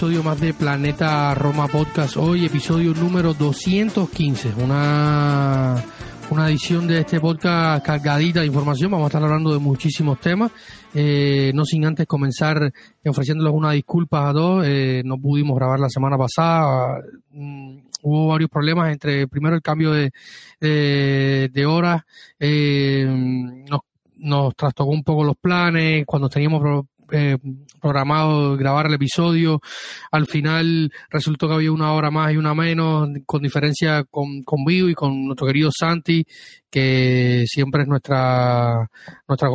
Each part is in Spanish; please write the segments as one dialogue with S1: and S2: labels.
S1: Episodio más de Planeta Roma Podcast. Hoy episodio número 215, una, una edición de este podcast cargadita de información. Vamos a estar hablando de muchísimos temas. Eh, no sin antes comenzar ofreciéndoles una disculpa a todos. Eh, no pudimos grabar la semana pasada. Mm, hubo varios problemas entre primero el cambio de, de, horas. Eh, nos, nos trastocó un poco los planes. Cuando teníamos eh, programado grabar el episodio. Al final resultó que había una hora más y una menos, con diferencia con, con Vivo y con nuestro querido Santi, que siempre es nuestra, nuestra,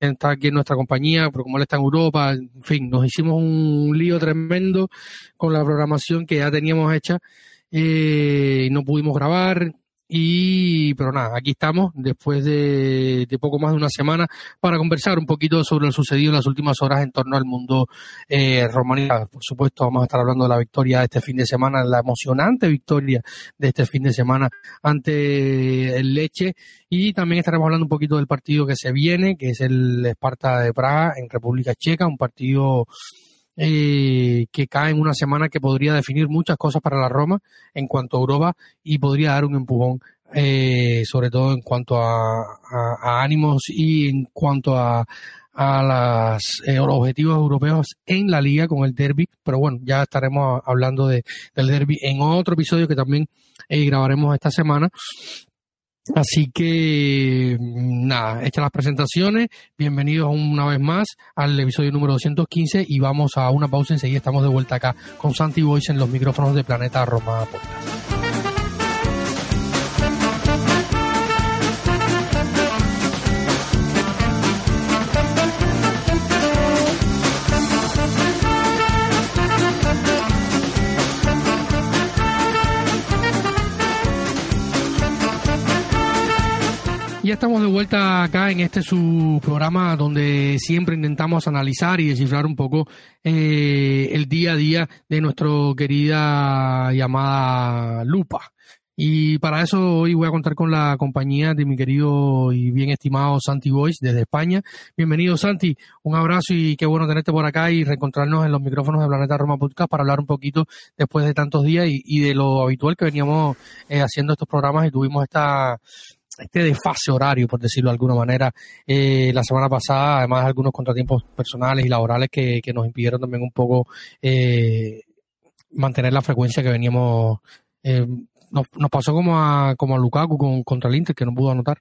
S1: está aquí en nuestra compañía, pero como él está en Europa, en fin, nos hicimos un lío tremendo con la programación que ya teníamos hecha. Eh, y no pudimos grabar, y, pero nada, aquí estamos después de, poco más de una semana para conversar un poquito sobre lo sucedido en las últimas horas en torno al mundo eh, romanista. Por supuesto, vamos a estar hablando de la victoria de este fin de semana, la emocionante victoria de este fin de semana ante el Leche. Y también estaremos hablando un poquito del partido que se viene, que es el Esparta de Praga en República Checa, un partido eh, que cae en una semana que podría definir muchas cosas para la Roma en cuanto a Europa y podría dar un empujón, eh, sobre todo en cuanto a, ánimos y en cuanto a, a eh, los objetivos europeos en la liga con el derby. Pero bueno, ya estaremos hablando de, del derby en otro episodio que también grabaremos esta semana. Así que, mm, nada, hechas las presentaciones, bienvenidos una vez más al episodio número 215 y vamos a una pausa enseguida estamos de vuelta acá con Santi Voice en los micrófonos de Planeta Roma. Estamos de vuelta acá en este su programa donde siempre intentamos analizar y descifrar un poco eh, el día a día de nuestra querida llamada Lupa. Y para eso hoy voy a contar con la compañía de mi querido y bien estimado Santi Voice desde España. Bienvenido Santi, un abrazo y qué bueno tenerte por acá y reencontrarnos en los micrófonos de Planeta Roma Podcast para hablar un poquito después de tantos días y, de lo habitual que veníamos eh, haciendo estos programas y tuvimos esta este desfase horario, por decirlo de alguna manera, eh, la semana pasada, además algunos contratiempos personales y laborales que, que nos impidieron también un poco eh, mantener la frecuencia que veníamos. Eh, nos, nos, pasó como a, como a Lukaku con, contra el Inter, que no pudo anotar.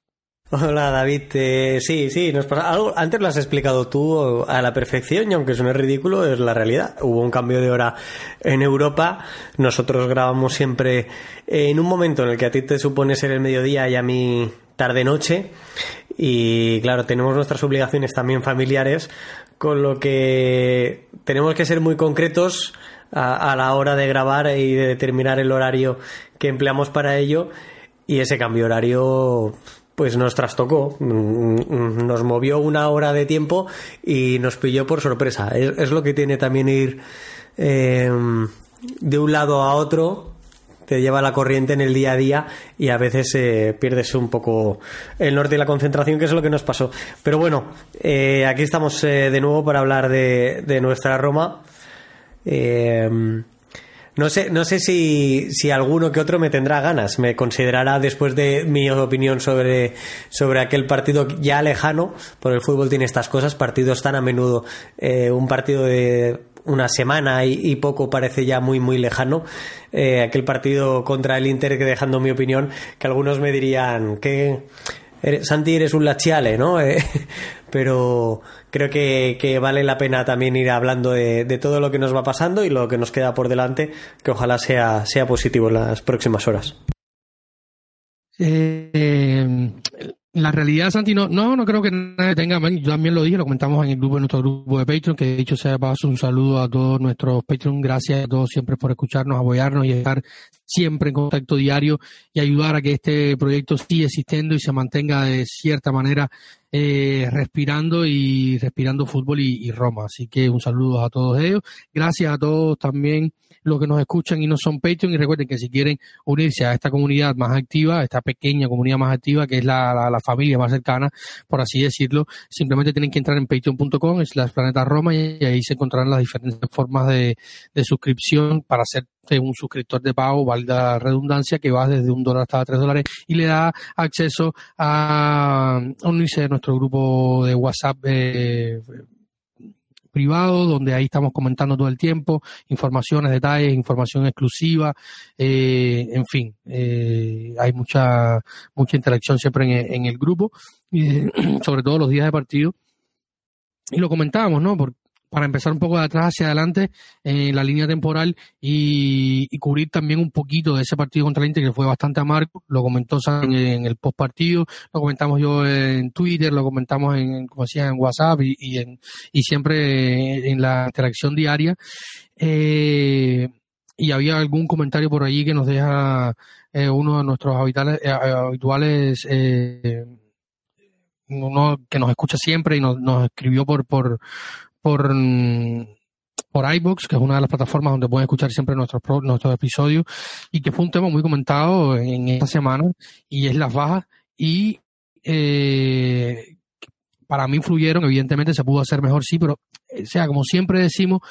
S2: Hola David, eh, sí, sí, nos pasa algo. Antes lo has explicado tú a la perfección y aunque suene ridículo es la realidad. Hubo un cambio de hora en Europa. Nosotros grabamos siempre en un momento en el que a ti te supone ser el mediodía y a mí tarde noche y claro tenemos nuestras obligaciones también familiares con lo que tenemos que ser muy concretos a, a la hora de grabar y de determinar el horario que empleamos para ello y ese cambio horario pues nos trastocó, nos movió una hora de tiempo y nos pilló por sorpresa. Es, lo que tiene también ir em, de un lado a otro, te lleva la corriente en el día a día y a veces eh, pierdes un poco el norte y la concentración, que es lo que nos pasó. Pero bueno, eh, aquí estamos eh, de nuevo para hablar de, de nuestra Roma. Em, no sé, no sé si, si alguno que otro me tendrá ganas, me considerará después de mi opinión sobre, sobre aquel partido ya lejano, por el fútbol tiene estas cosas, partidos tan a menudo, eh, un partido de una semana y, poco parece ya muy muy lejano eh, aquel partido contra el Inter que dejando mi opinión que algunos me dirían que Santi eres un lachiale, ¿no? Eh, pero creo que, vale la pena también ir hablando de, todo lo que nos va pasando y lo que nos queda por delante, que ojalá sea, sea positivo en las próximas horas.
S1: Eh, la realidad, Santi, no, no, no creo que nadie tenga, yo también lo dije, lo comentamos en el grupo, en nuestro grupo de Patreon, que de hecho sea paso un saludo a todos nuestros Patreon, gracias a todos siempre por escucharnos, apoyarnos y estar siempre en contacto diario y ayudar a que este proyecto siga existiendo y se mantenga de cierta manera eh, respirando y respirando fútbol y, Roma. Así que un saludo a todos ellos. Gracias a todos también los que nos escuchan y no son Patreon. Y recuerden que si quieren unirse a esta comunidad más activa, esta pequeña comunidad más activa, que es la, la, familia más cercana, por así decirlo, simplemente tienen que entrar en patreon.com, es la planeta Roma, y ahí se encontrarán las diferentes formas de, de suscripción para ser un suscriptor de pago, válida redundancia, que va desde un dólar hasta tres dólares y le da acceso a unirse a nuestro grupo de WhatsApp eh, privado, donde ahí estamos comentando todo el tiempo, informaciones, detalles, información exclusiva, eh, en fin, eh, hay mucha mucha interacción siempre en, el grupo, sobre todo los días de partido. Y lo comentábamos, ¿no? Porque para empezar un poco de atrás hacia adelante en la línea temporal y, cubrir también un poquito de ese partido contra el Inter que fue bastante amargo. Lo comentó en, en el post partido, lo comentamos yo en Twitter, lo comentamos en, como decía, en WhatsApp y, en, y siempre en la interacción diaria. Eh, y había algún comentario por allí que nos deja eh, uno de nuestros habituales, eh, habituales uno que nos escucha siempre y nos, nos escribió por, por, por, por iBox, que es una de las plataformas donde pueden escuchar siempre nuestros, nuestros episodios, y que fue un tema muy comentado en esta semana, y es las bajas, y eh, para mí influyeron, evidentemente se pudo hacer mejor, sí, pero, eh, o sea, como siempre decimos,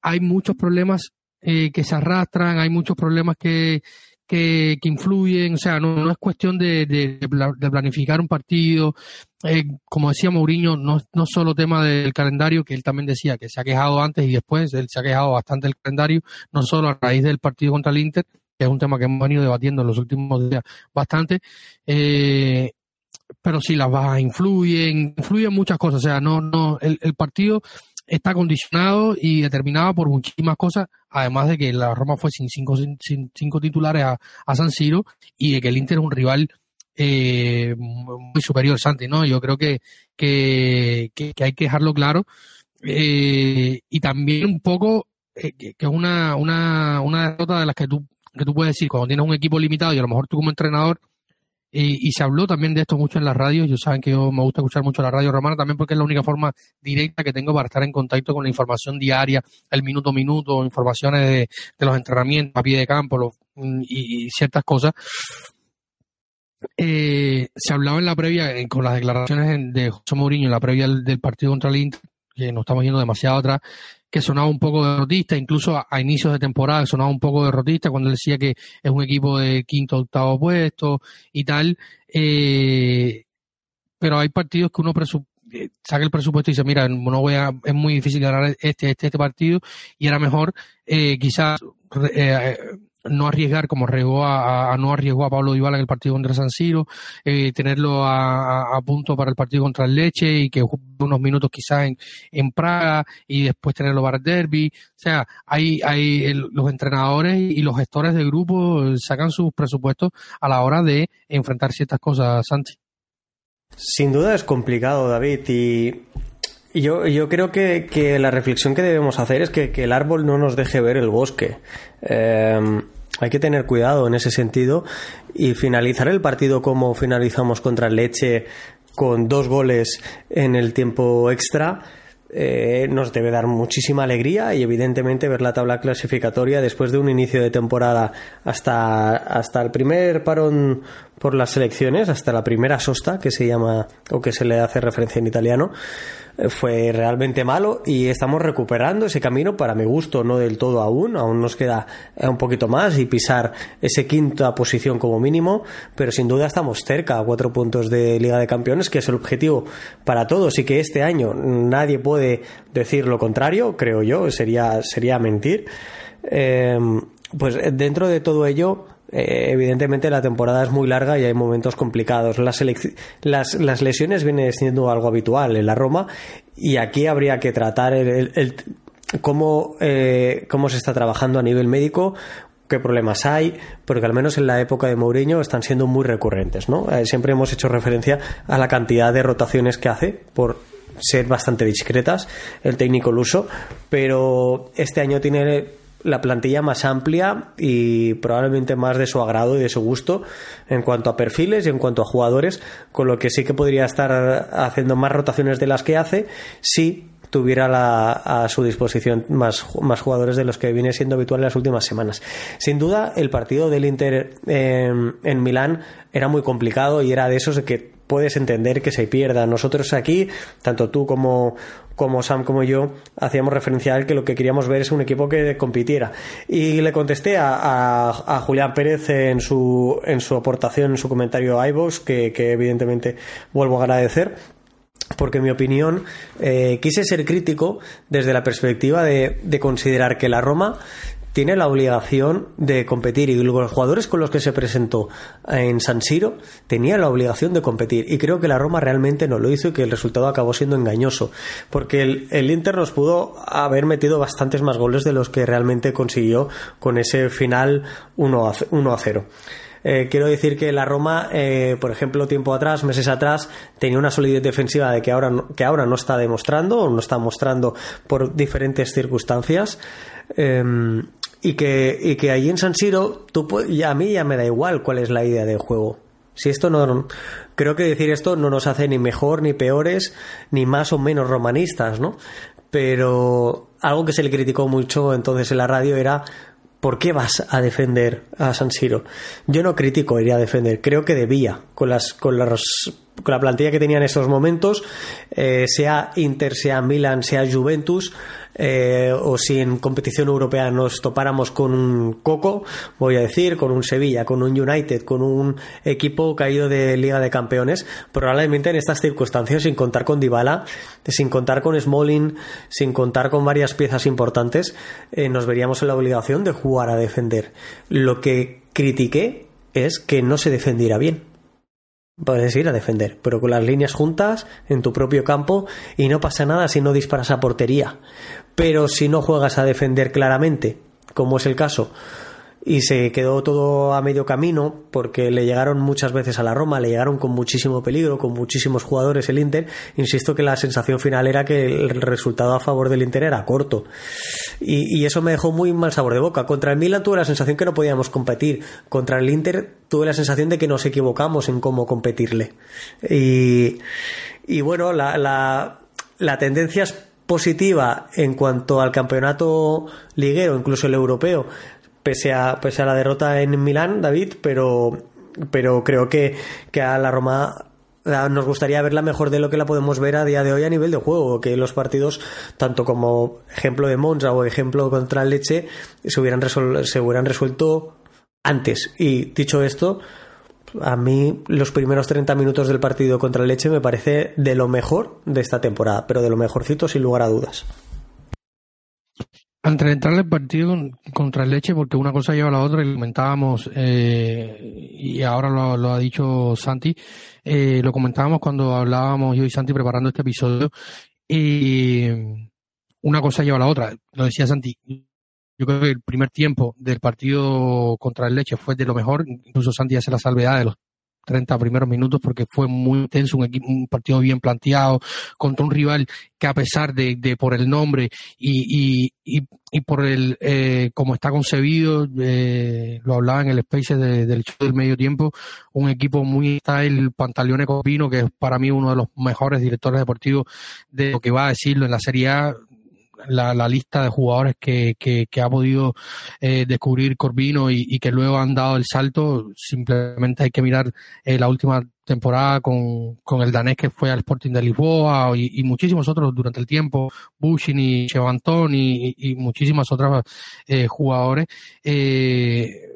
S1: hay muchos problemas eh, que se arrastran, hay muchos problemas que, que, que influyen, o sea, no, no es cuestión de, de, de, planificar un partido. Eh, como decía Mourinho, no, no solo tema del calendario, que él también decía que se ha quejado antes y después, él se ha quejado bastante del calendario, no solo a raíz del partido contra el Inter, que es un tema que hemos venido debatiendo en los últimos días bastante, eh, pero sí las bajas influyen, influyen muchas cosas, o sea, no, no, el, el partido está condicionado y determinado por muchísimas cosas, además de que la Roma fue sin cinco, sin cinco titulares a, San Siro y de que el Inter es un rival eh, muy superior, Santi, ¿no? Yo creo que, que, hay que dejarlo claro. Eh, y también un poco eh, que, es una, una, una derrota de las que tú, que tú puedes decir cuando tienes un equipo limitado y a lo mejor tú como entrenador y, se habló también de esto mucho en las radios. Yo saben que yo me gusta escuchar mucho la radio romana también porque es la única forma directa que tengo para estar en contacto con la información diaria, el minuto a minuto, informaciones de, los entrenamientos a pie de campo mm, y, ciertas cosas. Eh, se hablaba en la previa, eh, con las declaraciones de José Mourinho en la previa del, partido contra el Inter, que nos estamos yendo demasiado atrás, que sonaba un poco derrotista, incluso a, inicios de temporada sonaba un poco derrotista cuando decía que es un equipo de quinto octavo puesto y tal. Eh, pero hay partidos que uno eh, saca el presupuesto y dice, mira, no voy a, es muy difícil ganar este, este, este partido y era mejor eh, quizás eh, no arriesgar como arriesgó a, no arriesgó a Pablo Dybala en el partido contra San Siro, eh, tenerlo a, punto para el partido contra el Leche y que unos minutos quizás en, en Praga y después tenerlo para el derby. O sea, hay, hay los entrenadores y los gestores de grupo sacan sus presupuestos a la hora de enfrentar ciertas cosas, Santi.
S2: Sin duda es complicado, David, y yo, yo creo que, que, la reflexión que debemos hacer es que, que, el árbol no nos deje ver el bosque. Eh, hay que tener cuidado en ese sentido y finalizar el partido como finalizamos contra Leche con dos goles en el tiempo extra. Eh, nos debe dar muchísima alegría y evidentemente ver la tabla clasificatoria después de un inicio de temporada hasta, hasta el primer parón por las selecciones, hasta la primera sosta que se llama o que se le hace referencia en italiano, fue realmente malo y estamos recuperando ese camino para mi gusto, no del todo aún, aún nos queda eh, un poquito más y pisar ese quinta posición como mínimo, pero sin duda estamos cerca a cuatro puntos de Liga de Campeones, que es el objetivo para todos y que este año nadie puede decir lo contrario, creo yo, sería, sería mentir. Eh, pues dentro de todo ello, eh, evidentemente la temporada es muy larga y hay momentos complicados. Las, lesiones vienen siendo algo habitual en la Roma y aquí habría que tratar el, cómo, eh, cómo se está trabajando a nivel médico, qué problemas hay, porque al menos en la época de Mourinho están siendo muy recurrentes. ¿no? Eh, siempre hemos hecho referencia a la cantidad de rotaciones que hace por ser bastante discretas el técnico luso, pero este año tiene la plantilla más amplia y probablemente más de su agrado y de su gusto en cuanto a perfiles y en cuanto a jugadores, con lo que sí que podría estar haciendo más rotaciones de las que hace si tuviera a su disposición más, más jugadores de los que viene siendo habitual en las últimas semanas. Sin duda, el partido del Inter en, en Milán era muy complicado y era de esos que puedes entender que se pierda. Nosotros aquí, tanto tú como, como Sam como yo, hacíamos referencia a él que lo que queríamos ver es un equipo que compitiera. Y le contesté a, a, Julián Pérez en su, en su aportación, en su comentario a iVoox, que, que evidentemente vuelvo a agradecer porque en mi opinión eh, quise ser crítico desde la perspectiva de, de, considerar que la Roma tiene la obligación de competir y los jugadores con los que se presentó en San Siro tenían la obligación de competir y creo que la Roma realmente no lo hizo y que el resultado acabó siendo engañoso porque el, el Inter nos pudo haber metido bastantes más goles de los que realmente consiguió con ese final 1 a, 1 a 0. Eh, quiero decir que la Roma, eh, por ejemplo, tiempo atrás, meses atrás, tenía una solidez defensiva de que ahora, que ahora no está demostrando o no está mostrando por diferentes circunstancias. Em, y que, y que allí en San Siro, tú, a mí ya me da igual cuál es la idea del juego. Si esto no. Creo que decir esto no nos hace ni mejor, ni peores, ni más o menos romanistas, ¿no? Pero algo que se le criticó mucho entonces en la radio era ¿por qué vas a defender a San Siro? Yo no critico iría a defender, creo que debía, con las, con las con la plantilla que tenía en esos momentos, eh, sea Inter, sea Milan, sea Juventus, eh, o si en competición europea nos topáramos con un Coco, voy a decir, con un Sevilla, con un United, con un equipo caído de Liga de Campeones, probablemente en estas circunstancias, sin contar con Dybala, sin contar con Smalling, sin contar con varias piezas importantes, eh, nos veríamos en la obligación de jugar a defender. Lo que critiqué es que no se defendiera bien Puedes ir a defender, pero con las líneas juntas en tu propio campo y no pasa nada si no disparas a portería. Pero si no juegas a defender claramente, como es el caso y se quedó todo a medio camino porque le llegaron muchas veces a la Roma, le llegaron con muchísimo peligro, con muchísimos jugadores el Inter. Insisto que la sensación final era que el resultado a favor del Inter era corto. Y, eso me dejó muy mal sabor de boca. Contra el Milan tuve la sensación que no podíamos competir. Contra el Inter tuve la sensación de que nos equivocamos en cómo competirle. Y, bueno, la, la tendencia es positiva en cuanto al campeonato liguero, incluso el europeo, pese a, pese a la derrota en Milán, David, pero, pero creo que, que a la Roma nos gustaría verla mejor de lo que la podemos ver a día de hoy a nivel de juego, que los partidos, tanto como ejemplo de Monza o ejemplo contra el Leche, se hubieran, se hubieran resuelto antes. Y dicho esto, a mí los primeros 30 minutos del partido contra el Leche me parece de lo mejor de esta temporada, pero de lo mejorcito sin lugar a dudas.
S1: Antes de entrar al partido contra el Leche, porque una cosa lleva a la otra y comentábamos, eh, y ahora lo, ha dicho Santi, eh, lo comentábamos cuando hablábamos yo y Santi preparando este episodio, y una cosa lleva a la otra. Lo decía Santi, yo creo que el primer tiempo del partido contra el Leche fue de lo mejor, incluso Santi hace la salvedad de los 30 primeros minutos porque fue muy intenso, un, equipo, un partido bien planteado contra un rival que a pesar de, de por el nombre y, y, y, por el eh, como está concebido, eh, lo hablaba en el space del show del medio tiempo, un equipo muy style Pantaleone Copino, que es para mí uno de los mejores directores deportivos de lo que va a decirlo en la Serie A, la, la, lista de jugadores que, que, ha podido eh, descubrir Corbino y, que luego han dado el salto, simplemente hay que mirar eh, la última temporada con, con el danés que fue al Sporting de Lisboa y, y muchísimos otros durante el tiempo, Bushin y Chevantón y, y, muchísimas otras eh, jugadores. Eh,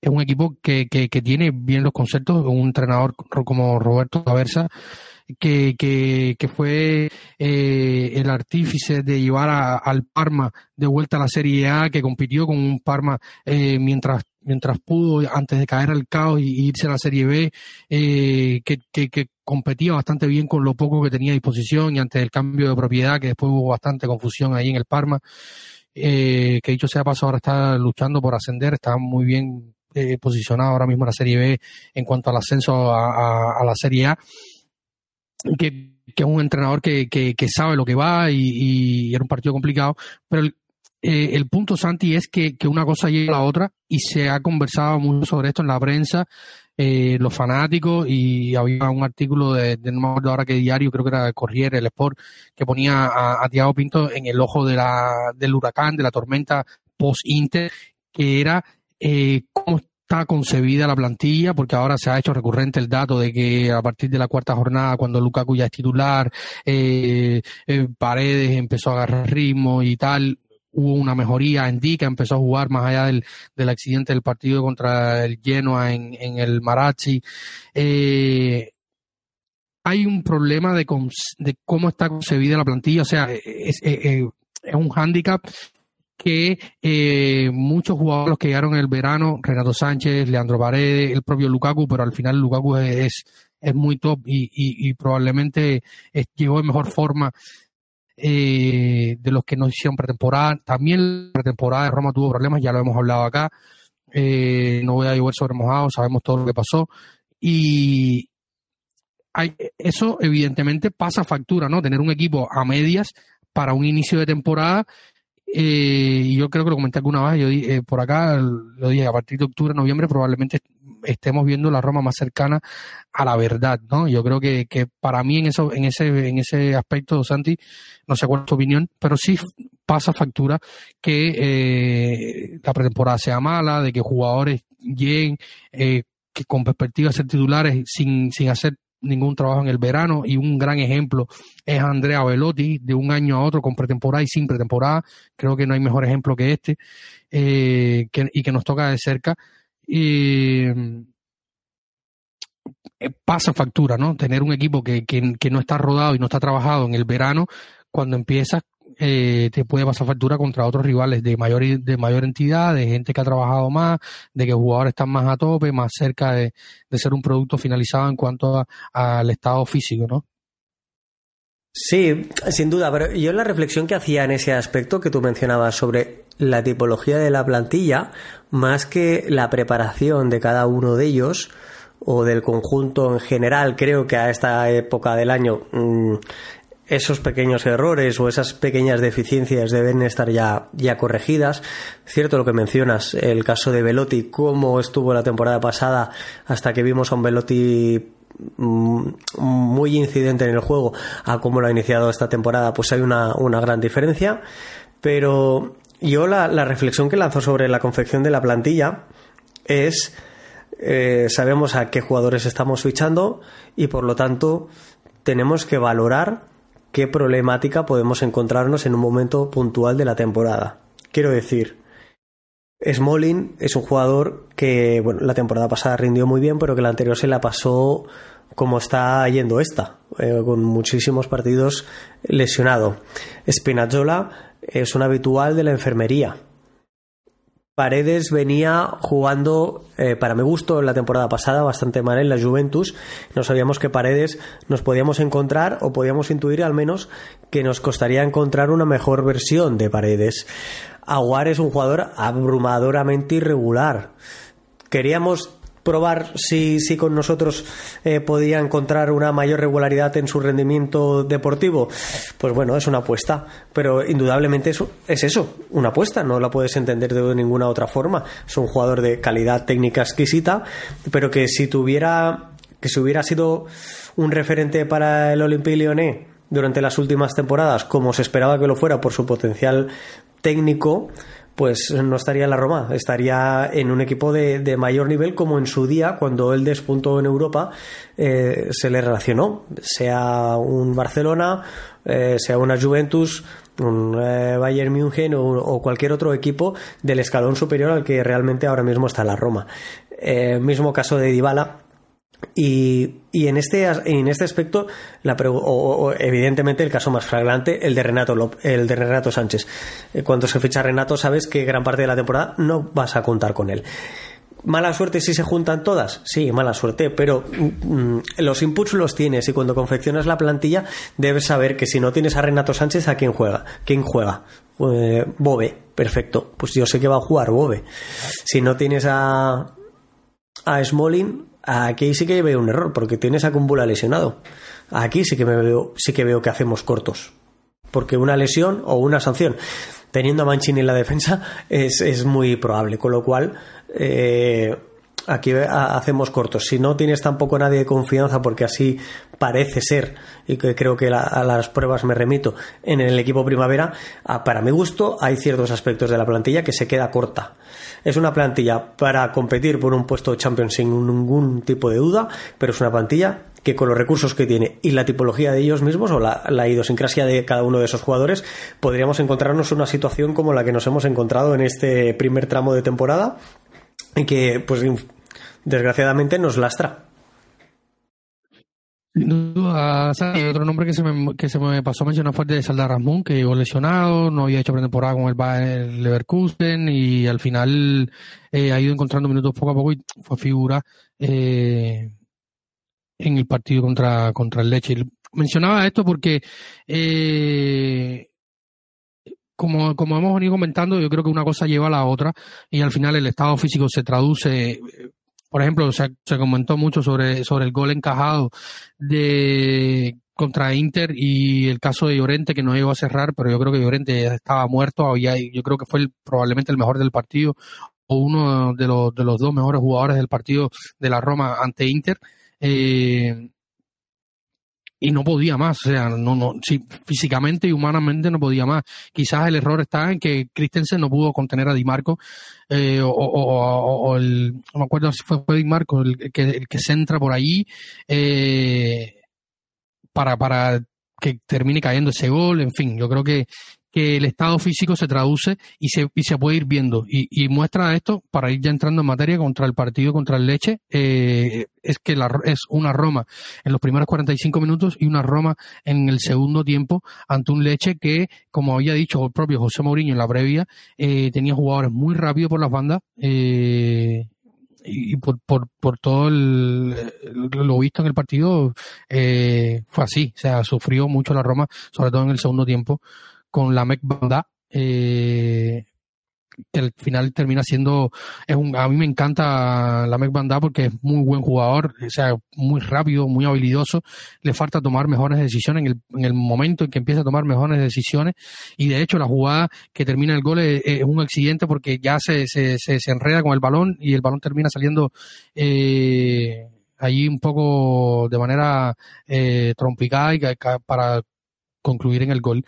S1: es un equipo que, que, tiene bien los conceptos, un entrenador como Roberto Caversa, que, que, fue eh, el artífice de llevar a, al Parma de vuelta a la Serie A, que compitió con un Parma eh, mientras mientras pudo antes de caer al caos y, irse a la Serie B, eh, que, que, competía bastante bien con lo poco que tenía a disposición y antes del cambio de propiedad, que después hubo bastante confusión ahí en el Parma, eh, que dicho sea paso, ahora está luchando por ascender, está muy bien eh, posicionado ahora mismo en la Serie B en cuanto al ascenso a, la Serie A, que, que, es un entrenador que, que, sabe lo que va y, y, era un partido complicado, pero el, eh, el punto, Santi, es que, que, una cosa lleva a la otra y se ha conversado mucho sobre esto en la prensa, eh, los fanáticos, y había un artículo de, no me acuerdo ahora qué diario, creo que era Corriere, el Sport, que ponía a, a Tiago Pinto en el ojo de la, del huracán, de la tormenta post-Inter, que era eh, cómo concebida la plantilla, porque ahora se ha hecho recurrente el dato de que a partir de la cuarta jornada, cuando Lukaku ya es titular, eh, eh Paredes empezó a agarrar ritmo y tal, hubo una mejoría. en que empezó a jugar más allá del, del accidente del partido contra el Genoa en, el Marachi. Eh, hay un problema de, de, cómo está concebida la plantilla, o sea, es, es un hándicap que eh, muchos jugadores que llegaron en el verano, Renato Sánchez, Leandro Paredes, el propio Lukaku, pero al final Lukaku es, es muy top y, probablemente llegó en mejor forma eh, de los que no hicieron pretemporada. También la pretemporada de Roma tuvo problemas, ya lo hemos hablado acá. Eh, no voy a llover sobre mojado, sabemos todo lo que pasó. Y hay, eso evidentemente pasa factura, ¿no? Tener un equipo a medias para un inicio de temporada eh, y yo creo que lo comenté alguna vez, yo eh, por acá lo dije, a partir de octubre, noviembre probablemente estemos viendo la Roma más cercana a la verdad, ¿no? Yo creo que, que para mí en eso, en ese, en ese aspecto, Santi, no sé cuál es tu opinión, pero sí pasa factura que eh, la pretemporada sea mala, de que jugadores lleguen eh, que con perspectiva de ser titulares sin, sin hacer ningún trabajo en el verano y un gran ejemplo es Andrea Velotti de un año a otro con pretemporada y sin pretemporada. Creo que no hay mejor ejemplo que este eh, y que nos toca de cerca. Eh, pasa factura, ¿no? Tener un equipo que, que, que, no está rodado y no está trabajado en el verano, cuando empiezas eh, te puede pasar factura contra otros rivales de mayor, de mayor entidad, de gente que ha trabajado más, de que jugadores están más a tope, más cerca de, ser un producto finalizado en cuanto al estado físico, ¿no?
S2: Sí, sin duda, pero yo la reflexión que hacía en ese aspecto que tú mencionabas sobre la tipología de la plantilla, más que la preparación de cada uno de ellos o del conjunto en general, creo que a esta época del año mm, esos pequeños errores o esas pequeñas deficiencias deben estar ya, ya corregidas. Cierto lo que mencionas, el caso de Velotti, cómo estuvo la temporada pasada hasta que vimos a un Velotti mm, muy incidente en el juego a cómo lo ha iniciado esta temporada, pues hay una, una gran diferencia. Pero yo la, la, reflexión que lanzo sobre la confección de la plantilla es, eh, sabemos a qué jugadores estamos fichando y por lo tanto tenemos que valorar qué problemática podemos encontrarnos en un momento puntual de la temporada. Quiero decir, Smolin es un jugador que, la temporada pasada rindió muy bien, pero que la anterior se la pasó como está yendo esta, eh, con muchísimos partidos lesionado. Spinazzola es un habitual de la enfermería. Paredes venía jugando, eh, para mi gusto, la temporada pasada bastante mal en la Juventus. No sabíamos que Paredes nos podíamos encontrar o podíamos intuir al menos que nos costaría encontrar una mejor versión de Paredes. Aguar es un jugador abrumadoramente irregular. Queríamos probar si, si con nosotros eh, podía encontrar una mayor regularidad en su rendimiento deportivo, pues bueno, es una apuesta. Pero indudablemente eso, es eso, una apuesta, no la puedes entender de ninguna otra forma. Es un jugador de calidad técnica exquisita, pero que si tuviera, que si hubiera sido un referente para el Olympique Lyonnais durante las últimas temporadas, como se esperaba que lo fuera por su potencial técnico, pues no estaría en la Roma, estaría en un equipo de, mayor nivel como en su día cuando él despuntó en Europa eh, se le relacionó, sea un Barcelona, eh, sea una Juventus, un eh, Bayern München o, cualquier otro equipo del escalón superior al que realmente ahora mismo está la Roma. mismo caso de Dybala, y, y, en, este, en este aspecto, la, o, evidentemente el caso más flagrante, el de Renato, el de Renato Sánchez. Eh, cuando se ficha Renato, sabes que gran parte de la temporada no vas a contar con él. Mala suerte si se juntan todas. Sí, mala suerte, pero mm, los inputs los tienes y cuando confeccionas la plantilla debes saber que si no tienes a Renato Sánchez, ¿a quién juega? ¿Quién juega? Eh, Bobe, perfecto. Pues yo sé que va a jugar Bobe. Si no tienes a, a Smolin, aquí sí que veo un error, porque tienes a Kumbula lesionado. Aquí sí que me veo, sí que veo que hacemos cortos. Porque una lesión o una sanción teniendo a Mancini en la defensa es, es muy probable. Con lo cual, eh, aquí hacemos cortos. Si no tienes tampoco nadie de confianza, porque así parece ser, y que creo que a las pruebas me remito, en el equipo primavera, para mi gusto hay ciertos aspectos de la plantilla que se queda corta. Es una plantilla para competir por un puesto de Champions sin ningún tipo de duda, pero es una plantilla que con los recursos que tiene y la tipología de ellos mismos o la, la idiosincrasia de cada uno de esos jugadores, podríamos encontrarnos una situación como la que nos hemos encontrado en este primer tramo de temporada y que, pues, desgraciadamente nos lastra.
S1: otro nombre que se, me, que se me pasó a mencionar fue el de Saldar Ramón, que llegó lesionado, no había hecho pretemporada con el Bayern Leverkusen y al final eh, ha ido encontrando minutos poco a poco y fue figura eh, en el partido contra, contra el Leche. Mencionaba esto porque eh, como, como hemos venido comentando, yo creo que una cosa lleva a la otra y al final el estado físico se traduce. Por ejemplo, se, comentó mucho sobre, sobre el gol encajado de contra Inter y el caso de Llorente que no iba a cerrar, pero yo creo que Llorente estaba muerto, había, yo creo que fue probablemente el mejor del partido o uno de los, de los dos mejores jugadores del partido de la Roma ante Inter. Eh, y no podía más, o sea, no, no, sí, físicamente y humanamente no podía más. Quizás el error está en que Christensen no pudo contener a Di Marco, eh, o, el, no me acuerdo si fue, Di Marco el que, el que se entra por allí, eh, para, para que termine cayendo ese gol, en fin, yo creo que, que el estado físico se traduce y se, y se puede ir viendo. Y, muestra esto, para ir ya entrando en materia, contra el partido contra el Leche, eh, es que la, es una Roma en los primeros 45 minutos y una Roma en el segundo tiempo ante un Leche que, como había dicho el propio José Mourinho en la previa, eh, tenía jugadores muy rápidos por las bandas. Eh, y por, por, por todo el, lo visto en el partido eh, fue así, o sea, sufrió mucho la Roma, sobre todo en el segundo tiempo, con la Mec Banda, eh, que al final termina siendo, es un, a mí me encanta la Mec Banda porque es muy buen jugador, o sea, muy rápido, muy habilidoso, le falta tomar mejores decisiones en el, en el momento en que empieza a tomar mejores decisiones. Y de hecho la jugada que termina el gol es, un accidente porque ya se, se, se, enreda con el balón y el balón termina saliendo eh, allí un poco de manera eh, trompicada y para concluir en el gol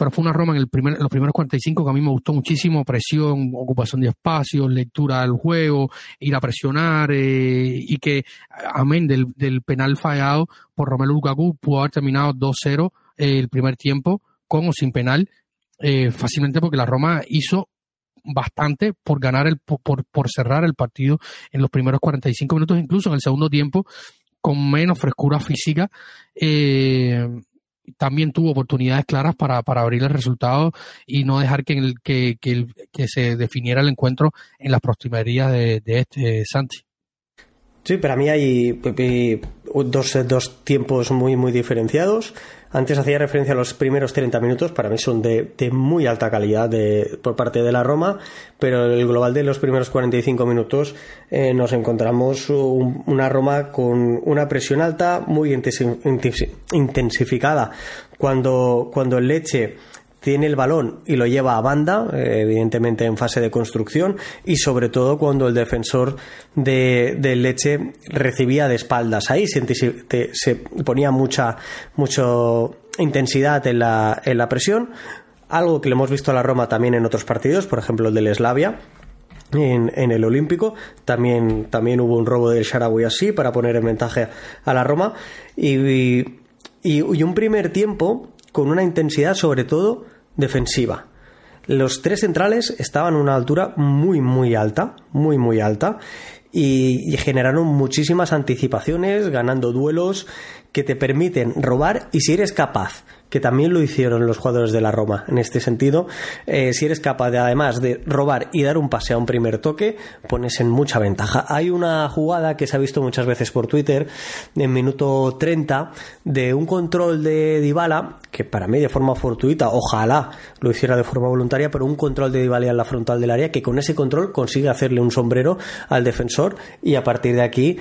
S1: pero fue una Roma en, el primer, los primeros 45 que a mí me gustó muchísimo, presión, ocupación de espacios, lectura del juego, ir a presionar, eh, y que, amén del, del penal fallado por Romelu Lukaku, pudo haber terminado 2-0 eh, el primer tiempo, con o sin penal, eh, fácilmente porque la Roma hizo bastante por ganar el por, por cerrar el partido en los primeros 45 minutos incluso en el segundo tiempo con menos frescura física eh, también tuvo oportunidades claras para, para abrir el resultado y no dejar que, el, que, que, que se definiera el encuentro en las proximerías de, de este Santi.
S2: Sí, para mí hay dos, dos tiempos muy, muy diferenciados. Antes hacía referencia a los primeros 30 minutos, para mí son de, muy alta calidad de, por parte de la Roma, pero el global de los primeros 45 minutos eh, nos encontramos una Roma con una presión alta, muy intensificada. Cuando, cuando el Leche tiene el balón y lo lleva a banda, eh, evidentemente en fase de construcción, y sobre todo cuando el defensor de, Leche recibía de espaldas. Ahí se, se ponía mucha, mucho intensidad en la, en la presión, algo que le hemos visto a la Roma también en otros partidos, por ejemplo el del Eslavia. En, en, el Olímpico. También, también hubo un robo del Sharawi así para poner en ventaja a la Roma. y, y, un primer tiempo con una intensidad sobre todo defensiva. Los tres centrales estaban a una altura muy muy alta, muy muy alta y, generaron muchísimas anticipaciones, ganando duelos que te permiten robar y si eres capaz que también lo hicieron los jugadores de la Roma. En este sentido, eh, si eres capaz de además de robar y dar un pase a un primer toque, pones en mucha ventaja. Hay una jugada que se ha visto muchas veces por Twitter en minuto 30 de un control de Dybala que para mí de forma fortuita, ojalá lo hiciera de forma voluntaria, pero un control de Dybala en la frontal del área que con ese control consigue hacerle un sombrero al defensor y a partir de aquí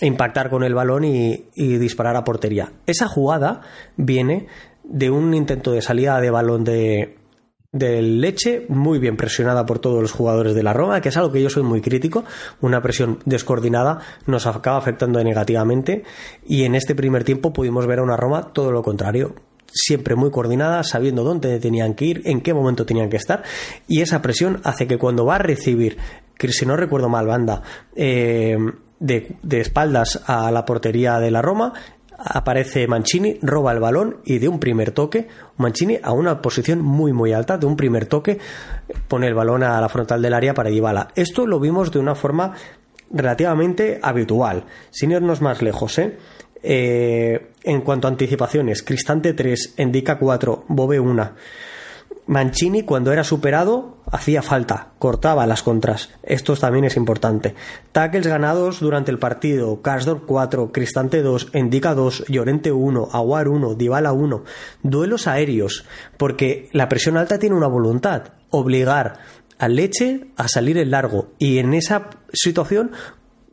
S2: impactar con el balón y, disparar a portería. Esa jugada viene de un intento de salida de balón de, Leche, muy bien presionada por todos los jugadores de la Roma, que es algo que yo soy muy crítico. Una presión descoordinada nos acaba afectando negativamente. Y en este primer tiempo pudimos ver a una Roma todo lo contrario. Siempre muy coordinada, sabiendo dónde tenían que ir, en qué momento tenían que estar. Y esa presión hace que cuando va a recibir, que si no recuerdo mal, banda, eh, de, espaldas a la portería de la Roma, aparece Mancini, roba el balón y de un primer toque, Mancini a una posición muy muy alta, de un primer toque, pone el balón a la frontal del área para llevarla. Esto lo vimos de una forma relativamente habitual, sin irnos más lejos. ¿eh? Eh, en cuanto a anticipaciones, Cristante 3, Endica 4, Bobe 1. Mancini, cuando era superado, hacía falta, cortaba las contras. Esto también es importante. Tackles ganados durante el partido: Karsdorp 4, Cristante 2, Endica 2, Llorente 1, Aguar 1, Dybala 1. Duelos aéreos, porque la presión alta tiene una voluntad: obligar al leche a salir en largo. Y en esa situación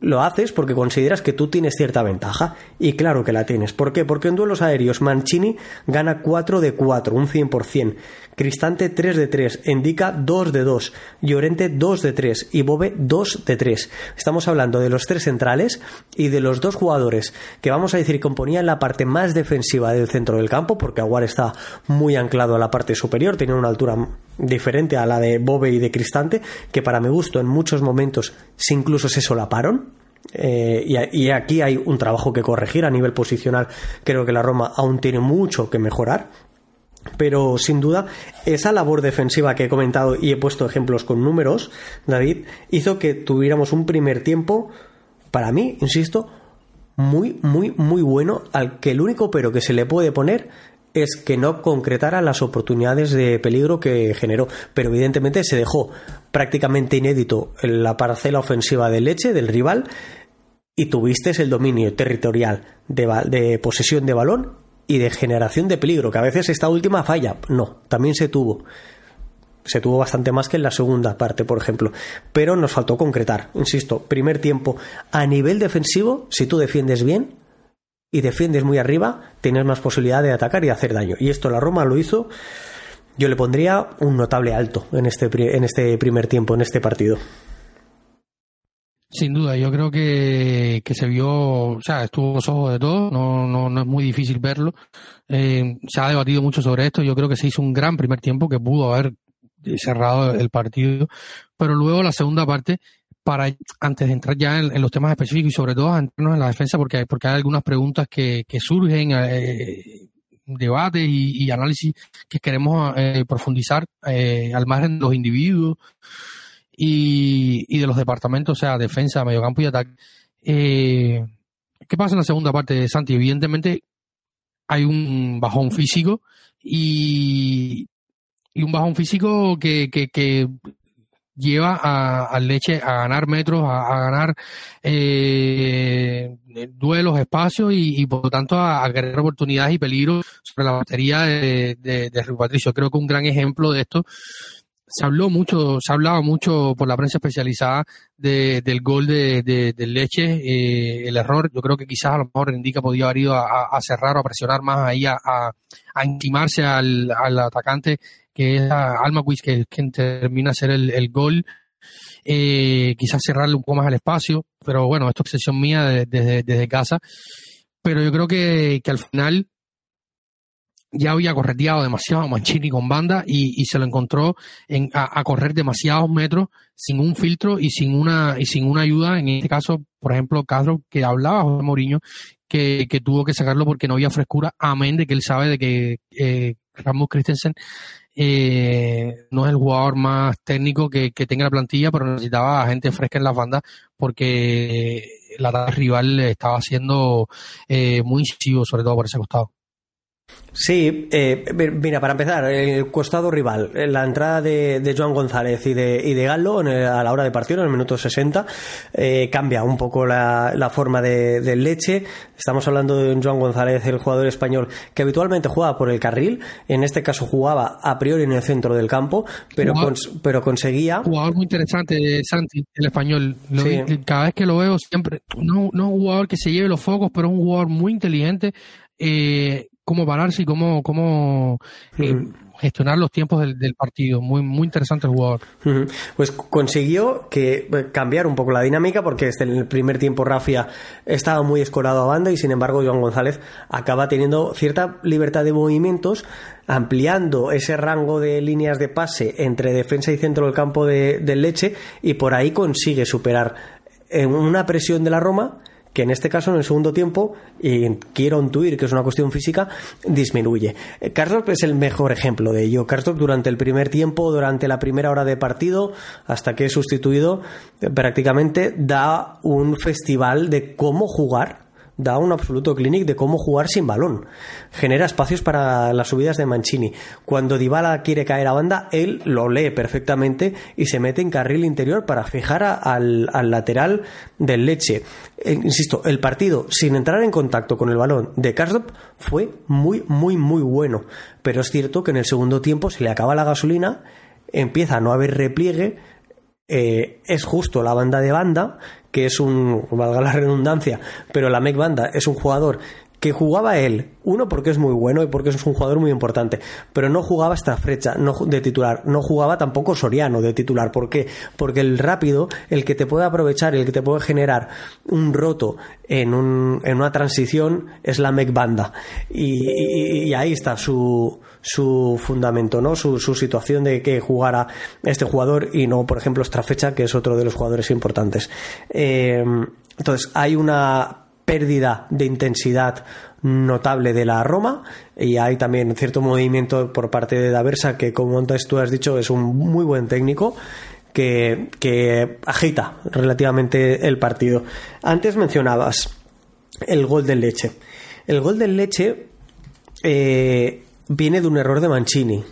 S2: lo haces porque consideras que tú tienes cierta ventaja. Y claro que la tienes. ¿Por qué? Porque en duelos aéreos Mancini gana 4 de 4, un 100%. Cristante 3 de 3, Endica 2 de 2, Llorente 2 de 3 y Bobe 2 de 3. Estamos hablando de los tres centrales y de los dos jugadores que vamos a decir componían la parte más defensiva del centro del campo, porque Aguar está muy anclado a la parte superior, tiene una altura diferente a la de Bobe y de Cristante, que para mi gusto en muchos momentos incluso se solaparon. Eh, y, y, aquí hay un trabajo que corregir a nivel posicional. Creo que la Roma aún tiene mucho que mejorar. Pero sin duda, esa labor defensiva que he comentado y he puesto ejemplos con números, David, hizo que tuviéramos un primer tiempo, para mí, insisto, muy, muy, muy bueno, al que el único pero que se le puede poner es que no concretara las oportunidades de peligro que generó. Pero evidentemente se dejó prácticamente inédito en la parcela ofensiva de leche del rival y tuviste el dominio territorial de, de posesión de balón y de generación de peligro, que a veces esta última falla. No, también se tuvo. Se tuvo bastante más que en la segunda parte, por ejemplo. Pero nos faltó concretar. Insisto, primer tiempo. A nivel defensivo, si tú defiendes bien y defiendes muy arriba, tienes más posibilidad de atacar y hacer daño. Y esto la Roma lo hizo. Yo le pondría un notable alto en este, en este primer tiempo, en este partido.
S1: Sin duda, yo creo que, que se vio, o sea, estuvo los ojos de todos, no, no, no es muy difícil verlo. Eh, se ha debatido mucho sobre esto, yo creo que se hizo un gran primer tiempo que pudo haber cerrado el partido, pero luego la segunda parte, para antes de entrar ya en, los temas específicos y sobre todo entrarnos en la defensa, porque porque hay algunas preguntas que, que surgen, eh, debates y, análisis que queremos eh, profundizar eh, al margen de los individuos y, y de los departamentos, o sea, defensa, mediocampo y ataque. ¿Qué pasa en la segunda parte Santi? Evidentemente hay un bajón físico y, y un bajón físico que, que lleva al Leche a ganar metros, a, ganar eh, duelos, espacios y, por lo tanto a, a querer oportunidades y peligros sobre la batería de, de, Patricio. Creo que un gran ejemplo de esto se habló mucho, se ha hablado mucho por la prensa especializada de, del gol de, de, Leche, eh, el error, yo creo que quizás a lo mejor Indica podía haber ido a, cerrar o a presionar más ahí, a, a, intimarse al, atacante que es Almaquist, que es quien termina a hacer el, el gol. Eh, quizás cerrarle un poco más al espacio, pero bueno, esto es excepción mía desde, desde casa. Pero yo creo que, que al final ya había correteado demasiado Mancini con banda y, se lo encontró en, a, correr demasiados metros sin un filtro y sin una y sin una ayuda en este caso por ejemplo Castro que hablaba José Mourinho que, que, tuvo que sacarlo porque no había frescura amén de que él sabe de que eh, Ramos Christensen eh, no es el jugador más técnico que, que, tenga la plantilla pero necesitaba gente fresca en las bandas porque la rival estaba siendo eh, muy incisivo sobre todo por ese costado
S2: Sí, eh, mira, para empezar, el costado rival, la entrada de, de Joan González y de, y de Galo a la hora de partido, en el minuto 60, eh, cambia un poco la, la forma de, del leche. Estamos hablando de un Joan González, el jugador español que habitualmente juega por el carril, en este caso jugaba a priori en el centro del campo, pero, pero conseguía.
S1: Jugador muy interesante, Santi, el español. Cada vez que lo veo, siempre. No, no es un jugador que se lleve los focos, pero es un jugador muy inteligente. Eh, cómo pararse y cómo, cómo eh, gestionar los tiempos del, partido. Muy, muy interesante el jugador.
S2: Pues consiguió que eh, cambiar un poco la dinámica porque desde el primer tiempo Rafia estaba muy escorado a banda y sin embargo Joan González acaba teniendo cierta libertad de movimientos ampliando ese rango de líneas de pase entre defensa y centro del campo de, del Leche y por ahí consigue superar en una presión de la Roma que en este caso en el segundo tiempo, y quiero intuir que es una cuestión física, disminuye. Karsdorp es el mejor ejemplo de ello. Karsdorp durante el primer tiempo, durante la primera hora de partido, hasta que es sustituido, prácticamente da un festival de cómo jugar da un absoluto clinic de cómo jugar sin balón. Genera espacios para las subidas de Mancini. Cuando Dybala quiere caer a banda, él lo lee perfectamente y se mete en carril interior para fijar al, lateral del Leche. Eh, insisto, el partido sin entrar en contacto con el balón de Karsdorp fue muy, muy, muy bueno. Pero es cierto que en el segundo tiempo se le acaba la gasolina, empieza a no haber repliegue, eh, es justo la banda de banda que es un, valga la redundancia, pero la Mec Banda es un jugador que jugaba él, uno porque es muy bueno y porque es un jugador muy importante, pero no jugaba esta flecha no, de titular, no jugaba tampoco Soriano de titular. ¿Por qué? Porque el rápido, el que te puede aprovechar, el que te puede generar un roto en, un, en una transición es la Mec Banda. Y, ahí está su, su fundamento, ¿no? Su, su, situación de que jugara este jugador y no, por ejemplo, fecha que es otro de los jugadores importantes. Eh, entonces, hay una pérdida de intensidad notable de la Roma y hay también cierto movimiento por parte de Daversa que como antes tú has dicho es un muy buen técnico que, que agita relativamente el partido. Antes mencionabas el gol del leche. El gol del leche eh, viene de un error de Mancini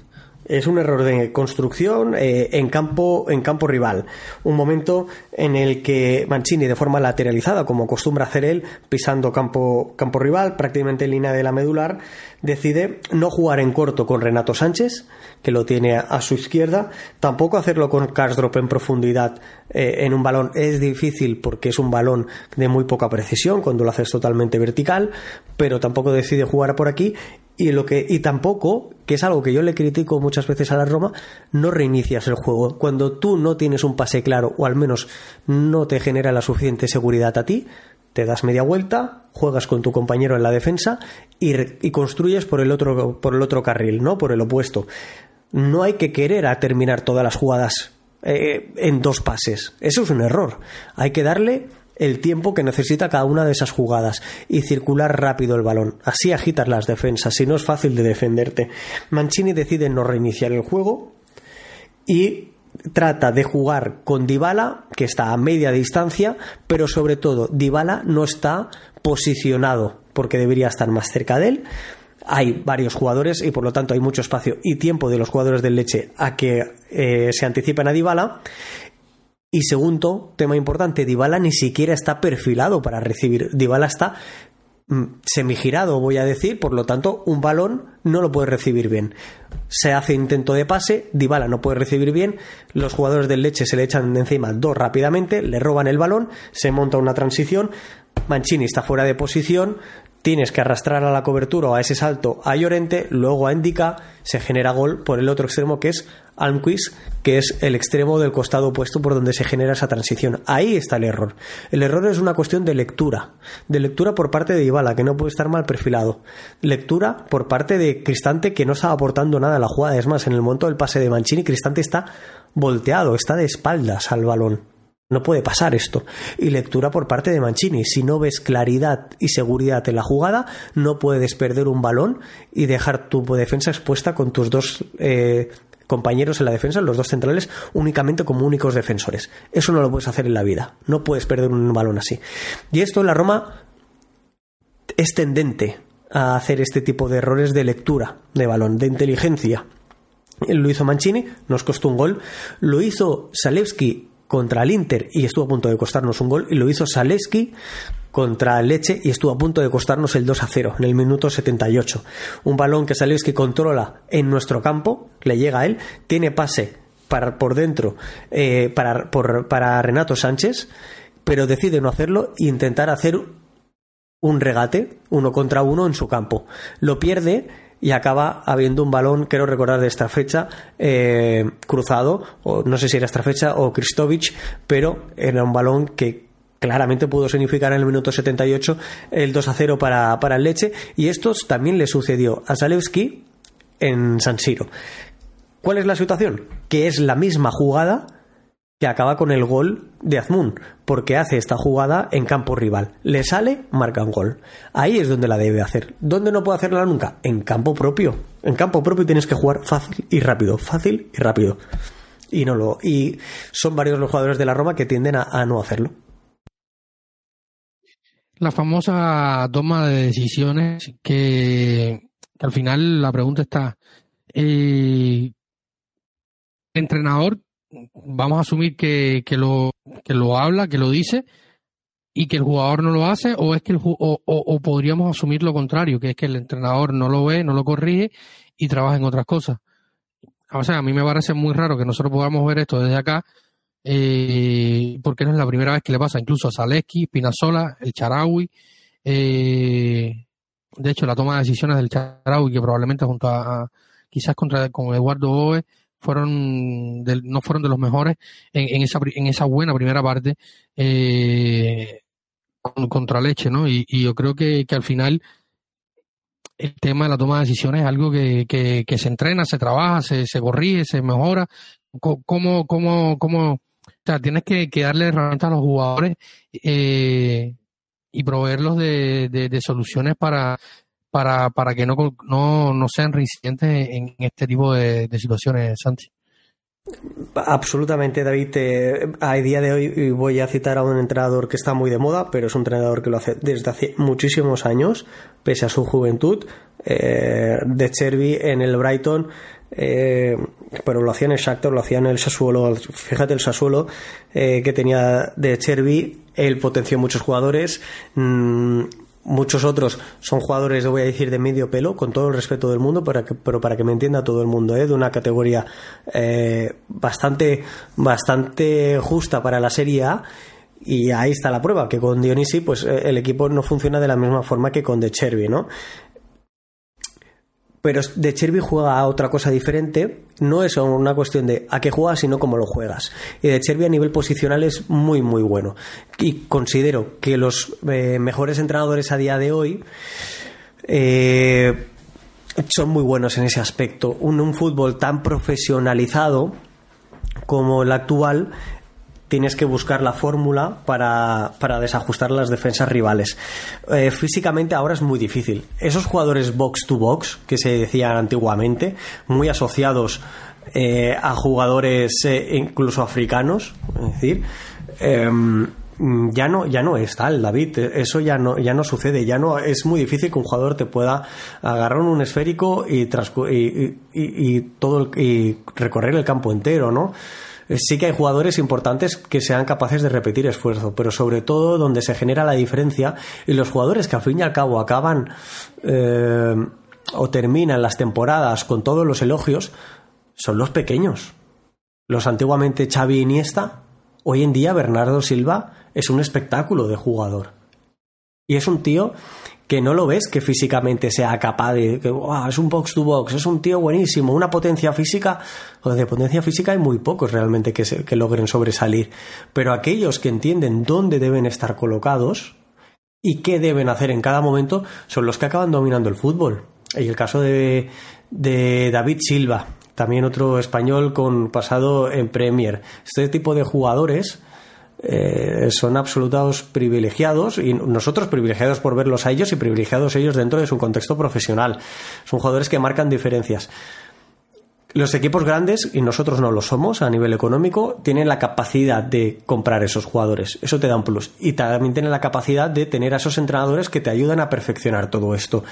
S2: es un error de construcción eh, en, campo, en campo rival. Un momento en el que Mancini, de forma lateralizada, como acostumbra hacer él, pisando campo, campo rival, prácticamente en línea de la medular, decide no jugar en corto con Renato Sánchez, que lo tiene a, su izquierda, tampoco hacerlo con Karsdrop en profundidad eh, en un balón es difícil porque es un balón de muy poca precisión cuando lo haces totalmente vertical, pero tampoco decide jugar por aquí. Y lo que y tampoco que es algo que yo le critico muchas veces a la Roma no reinicias el juego. Cuando tú no tienes un pase claro o al menos no te genera la suficiente seguridad a ti te das media vuelta juegas con tu compañero en la defensa y, construyes por el otro por el otro carril no por el opuesto no hay que querer a terminar todas las jugadas eh, en dos pases eso es un error hay que darle el tiempo que necesita cada una de esas jugadas y circular rápido el balón. Así agitas las defensas, si no es fácil de defenderte. Mancini decide no reiniciar el juego y trata de jugar con Dybala, que está a media distancia, pero sobre todo Dybala no está posicionado porque debería estar más cerca de él. Hay varios jugadores y por lo tanto hay mucho espacio y tiempo de los jugadores del Leche a que eh, se anticipen a Dybala y segundo, tema importante, Dybala ni siquiera está perfilado para recibir. Dybala está mm, semigirado, voy a decir, por lo tanto, un balón no lo puede recibir bien. Se hace intento de pase, Dybala no puede recibir bien, los jugadores del Leche se le echan de encima dos rápidamente, le roban el balón, se monta una transición, Mancini está fuera de posición, tienes que arrastrar a la cobertura o a ese salto a Llorente, luego a Indica, se genera gol por el otro extremo que es Almquist, que es el extremo del costado opuesto por donde se genera esa transición. Ahí está el error. El error es una cuestión de lectura, de lectura por parte de Ibala, que no puede estar mal perfilado, lectura por parte de Cristante, que no está aportando nada a la jugada. Es más, en el momento del pase de Mancini, Cristante está volteado, está de espaldas al balón. No puede pasar esto. Y lectura por parte de Mancini. Si no ves claridad y seguridad en la jugada, no puedes perder un balón y dejar tu defensa expuesta con tus dos eh, compañeros en la defensa, los dos centrales, únicamente como únicos defensores. Eso no lo puedes hacer en la vida. No puedes perder un balón así. Y esto en la Roma es tendente a hacer este tipo de errores de lectura de balón, de inteligencia. Lo hizo Mancini, nos costó un gol. Lo hizo Salewski contra el Inter y estuvo a punto de costarnos un gol. Y lo hizo Salewski contra Leche y estuvo a punto de costarnos el 2 a 0 en el minuto 78. Un balón que Salewski controla en nuestro campo, le llega a él, tiene pase para, por dentro eh, para, para Renato Sánchez, pero decide no hacerlo e intentar hacer un regate, uno contra uno en su campo. Lo pierde y acaba habiendo un balón, quiero recordar de esta fecha, eh, cruzado, o no sé si era esta fecha o Kristovich, pero era un balón que claramente pudo significar en el minuto 78 el 2 a 0 para, para Leche, y esto también le sucedió a Zalewski en San Siro. ¿Cuál es la situación? Que es la misma jugada que acaba con el gol de Azmun, porque hace esta jugada en campo rival. Le sale, marca un gol. Ahí es donde la debe hacer. ¿Dónde no puede hacerla nunca? En campo propio. En campo propio tienes que jugar fácil y rápido, fácil y rápido. Y no lo y son varios los jugadores de la Roma que tienden a, no hacerlo.
S1: La famosa toma de decisiones que, al final la pregunta está eh, entrenador vamos a asumir que, que, lo, que lo habla, que lo dice y que el jugador no lo hace o es que el, o, o, podríamos asumir lo contrario, que es que el entrenador no lo ve, no lo corrige y trabaja en otras cosas. O sea, a mí me parece muy raro que nosotros podamos ver esto desde acá, eh, porque no es la primera vez que le pasa, incluso a Zaleski, Pinazola, el Charaui, eh, de hecho la toma de decisiones del Charaui, que probablemente junto a, quizás contra con Eduardo Boe, fueron no fueron de los mejores en, esa, en esa buena primera parte eh, contra Leche, ¿no? Y, yo creo que, al final el tema de la toma de decisiones es algo que, se entrena, se trabaja, se, corrige, se mejora. ¿Cómo, cómo, cómo, o sea, tienes que, darle herramientas a los jugadores eh, y proveerlos de, de, soluciones para, para, para que no, no, no sean reincidentes en este tipo de, situaciones, Santi.
S2: Absolutamente, David. a día de hoy voy a citar a un entrenador que está muy de moda, pero es un entrenador que lo hace desde hace muchísimos años, pese a su juventud. Eh, de Cherby en el Brighton, eh, pero lo hacía en el Shakhtar, lo hacía en el Sassuolo. Fíjate el Sassuolo eh, que tenía de Cherby, él potenció muchos jugadores. Mm, Muchos otros son jugadores, voy a decir, de medio pelo, con todo el respeto del mundo, para que, pero para que me entienda todo el mundo, ¿eh? de una categoría eh, bastante, bastante justa para la Serie A. Y ahí está la prueba, que con Dionisi pues eh, el equipo no funciona de la misma forma que con De Chervi, ¿no? Pero De Cherby juega a otra cosa diferente. No es una cuestión de a qué juegas, sino cómo lo juegas. Y De Cherby a nivel posicional es muy, muy bueno. Y considero que los eh, mejores entrenadores a día de hoy eh, son muy buenos en ese aspecto. un fútbol tan profesionalizado como el actual tienes que buscar la fórmula para, desajustar las defensas rivales. Eh, físicamente ahora es muy difícil. Esos jugadores box to box que se decían antiguamente, muy asociados eh, a jugadores eh, incluso africanos, es decir, em, ya no ya no es tal David eso ya no ya no sucede ya no es muy difícil que un jugador te pueda agarrar un esférico y, y, y, todo y recorrer el campo entero no sí que hay jugadores importantes que sean capaces de repetir esfuerzo, pero sobre todo donde se genera la diferencia y los jugadores que al fin y al cabo acaban eh, o terminan las temporadas con todos los elogios son los pequeños. Los antiguamente Xavi Iniesta, hoy en día Bernardo Silva es un espectáculo de jugador. Y es un tío que no lo ves que físicamente sea capaz de que es un box to box, es un tío buenísimo, una potencia física, o de potencia física hay muy pocos realmente que, que logren sobresalir, pero aquellos que entienden dónde deben estar colocados y qué deben hacer en cada momento son los que acaban dominando el fútbol. Y el caso de, de David Silva, también otro español con pasado en Premier. Este tipo de jugadores eh, son absolutos privilegiados y nosotros privilegiados por verlos a ellos y privilegiados ellos dentro de su contexto profesional. Son jugadores que marcan diferencias. los equipos grandes, y nosotros no lo somos a nivel económico, tienen la capacidad de comprar esos jugadores. Eso te da un plus. Y también tienen la capacidad de tener a esos entrenadores que te ayudan a perfeccionar todo esto.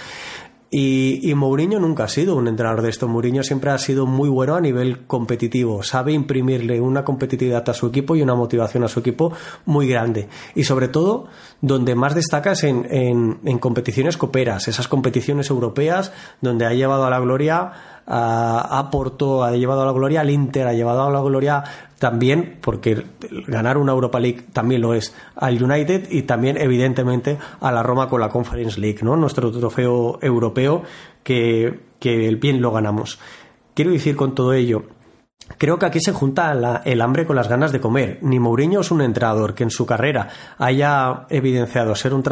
S2: Y, y, Mourinho nunca ha sido un entrenador de esto. Mourinho siempre ha sido muy bueno a nivel competitivo. Sabe imprimirle una competitividad a su equipo y una motivación a su equipo muy grande. Y sobre todo, donde más destaca es en, en, en competiciones coperas, esas competiciones europeas donde ha llevado a la gloria a, Porto, ha llevado a la gloria al Inter, ha llevado a la gloria también, porque ganar una Europa League también lo es, al United y también, evidentemente, a la Roma con la Conference League, ¿no? Nuestro trofeo europeo que, que bien lo ganamos. Quiero decir con todo ello Creo que aquí se junta el hambre con las ganas de comer. Ni Mourinho es un entrenador que en su carrera haya evidenciado ser un,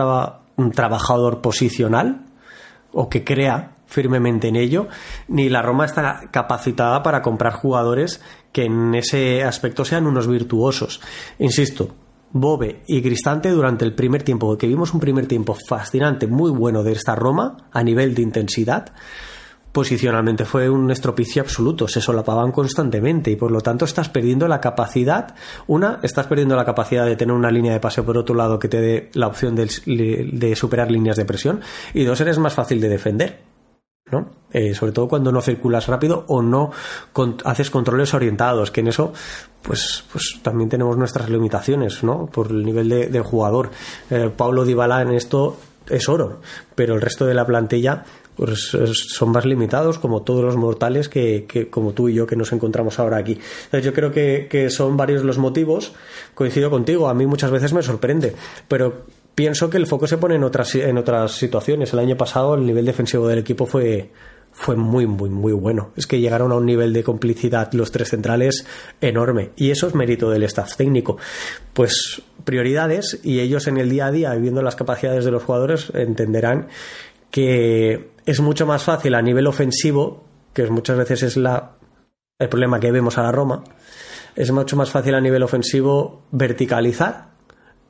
S2: un trabajador posicional o que crea firmemente en ello, ni la Roma está capacitada para comprar jugadores que en ese aspecto sean unos virtuosos. Insisto, Bobe y Cristante durante el primer tiempo, que vimos un primer tiempo fascinante, muy bueno de esta Roma a nivel de intensidad, posicionalmente fue un estropicio absoluto, se solapaban constantemente y por lo tanto estás perdiendo la capacidad, una, estás perdiendo la capacidad de tener una línea de paseo por otro lado que te dé la opción de, de superar líneas de presión y dos, eres más fácil de defender. ¿No? Eh, sobre todo cuando no circulas rápido o no haces controles orientados, que en eso pues, pues también tenemos nuestras limitaciones, ¿no? Por el nivel de, jugador. Eh, Pablo Dybala en esto es oro, pero el resto de la plantilla pues son más limitados como todos los mortales que, que, como tú y yo que nos encontramos ahora aquí. Entonces yo creo que, que son varios los motivos, coincido contigo, a mí muchas veces me sorprende, pero pienso que el foco se pone en otras, en otras situaciones. El año pasado el nivel defensivo del equipo fue, fue muy, muy, muy bueno. Es que llegaron a un nivel de complicidad los tres centrales enorme. Y eso es mérito del staff técnico. Pues prioridades y ellos en el día a día, viendo las capacidades de los jugadores, entenderán que es mucho más fácil a nivel ofensivo, que muchas veces es la, el problema que vemos a la Roma, es mucho más fácil a nivel ofensivo verticalizar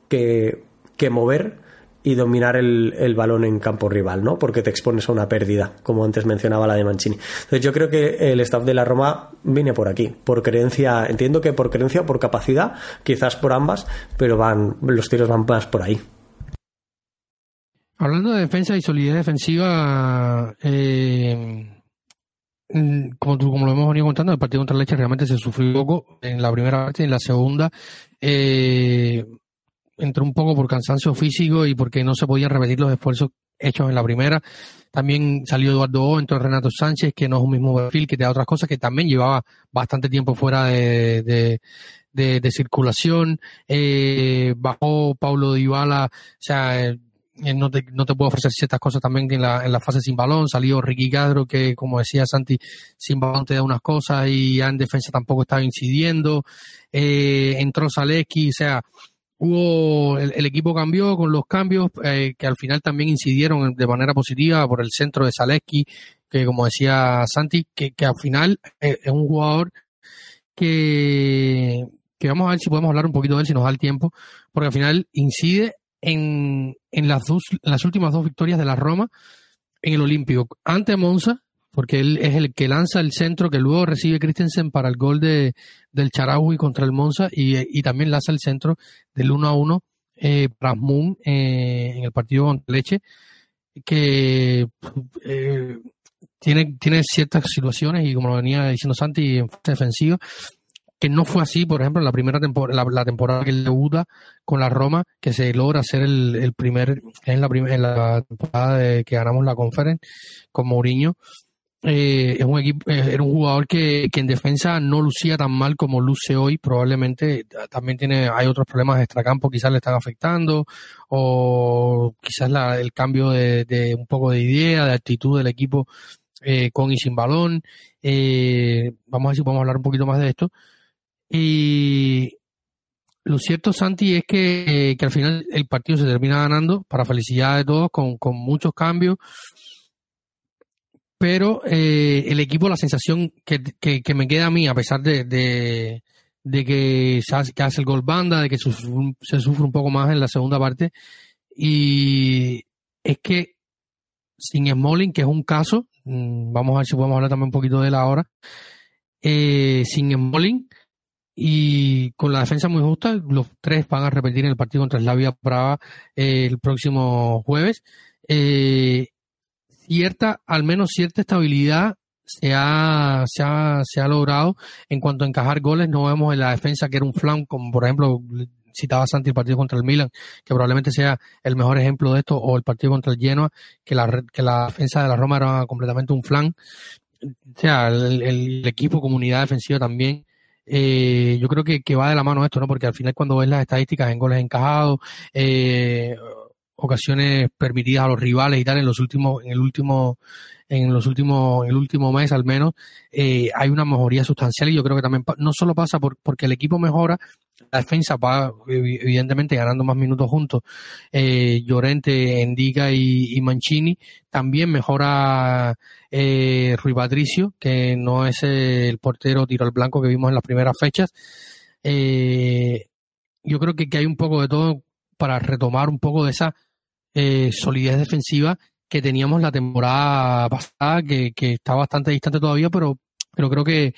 S2: que que mover y dominar el, balón en campo rival, ¿no? Porque te expones a una pérdida, como antes mencionaba la de Mancini. Entonces yo creo que el staff de la Roma viene por aquí, por creencia, entiendo que por creencia o por capacidad, quizás por ambas, pero van, los tiros van más por ahí.
S1: Hablando de defensa y solidez defensiva, eh, mm, como, como lo hemos venido contando, el partido contra Leche realmente se sufrió poco en la primera parte y en la segunda. Eh, entró un poco por cansancio físico y porque no se podían repetir los esfuerzos hechos en la primera. También salió Eduardo O, entró Renato Sánchez, que no es un mismo perfil, que te da otras cosas, que también llevaba bastante tiempo fuera de, de, circulación. Eh, bajó Paulo Dybala, o sea, eh, no te, no te puedo ofrecer ciertas cosas también en la, en la fase sin balón. Salió Ricky Cadro, que como decía Santi, sin balón te da unas cosas y ya en defensa tampoco estaba incidiendo. Eh, entró Zaleski, o sea, hubo el, equipo cambió con los cambios eh, que al final también incidieron de manera positiva por el centro de Zaleski, que como decía Santi, que, que al final eh, es un jugador que, que vamos a ver si podemos hablar un poquito de él si nos da el tiempo, porque al final incide en, en, las, dos, en las últimas dos victorias de la Roma en el Olímpico, ante Monza porque él es el que lanza el centro que luego recibe Christensen para el gol de, del Charaui contra el Monza y, también lanza el centro del 1 a 1 eh, para Moon eh, en el partido contra Leche, que eh, tiene, tiene ciertas situaciones y como lo venía diciendo Santi en fase defensiva, que no fue así, por ejemplo, en la primera temporada, la, temporada que él debuta con la Roma, que se logra ser el, el primer, en la, en la temporada de, que ganamos la conference con Mourinho, eh, es un equipo, eh, era un jugador que, que, en defensa no lucía tan mal como luce hoy. Probablemente también tiene, hay otros problemas de extracampo, quizás le están afectando, o quizás la, el cambio de, un poco de idea, de actitud del equipo eh, con y sin balón. Eh, vamos a ver si podemos hablar un poquito más de esto. Y lo cierto, Santi, es que, que al final el partido se termina ganando, para felicidad de todos, con, con muchos cambios pero eh, el equipo, la sensación que, que, me queda a mí, a pesar de, de, que, hace, el gol banda, de que se, sufre un poco más en la segunda parte, y es que sin Smalling, que es un caso, mm, vamos a ver si podemos hablar también un poquito de él ahora, eh, sin Embolin y con la defensa muy justa, los tres van a repetir en el partido contra Slavia Praga eh, el próximo jueves. Eh, cierta, al menos cierta estabilidad se ha, se ha, se ha logrado en cuanto a encajar goles. No vemos en la defensa que era un flan, como por ejemplo citaba Santi el partido contra el Milan, que probablemente sea el mejor ejemplo de esto, o el partido contra el Genoa, que la, que la defensa de la Roma era completamente un flan. O sea, el, equipo, comunidad defensiva también. Eh, yo creo que, que, va de la mano esto, ¿no? Porque al final cuando ves las estadísticas en goles encajados, eh, ocasiones permitidas a los rivales y tal en los últimos, en el último, en los últimos, en el último mes al menos, eh, hay una mejoría sustancial y yo creo que también no solo pasa por, porque el equipo mejora, la defensa va evidentemente ganando más minutos juntos, eh, Llorente, Endiga y, Mancini, también mejora eh, Rui Patricio, que no es el portero tiro al blanco que vimos en las primeras fechas. Eh, yo creo que hay un poco de todo para retomar un poco de esa eh, solidez defensiva que teníamos la temporada pasada, que, está bastante distante todavía, pero, pero creo que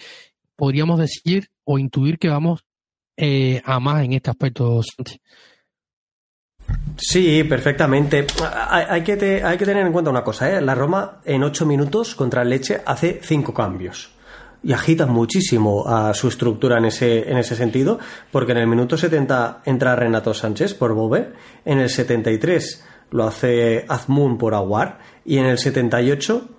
S1: podríamos decir o intuir que vamos eh, a más en este aspecto.
S2: Sí, perfectamente. Hay, que hay que tener en cuenta una cosa, ¿eh? La Roma en ocho minutos contra el Leche hace cinco cambios y agita muchísimo a su estructura en ese, en ese sentido, porque en el minuto 70 entra Renato Sánchez por Bove, en el 73 lo hace Azmoun por Aguar y en el 78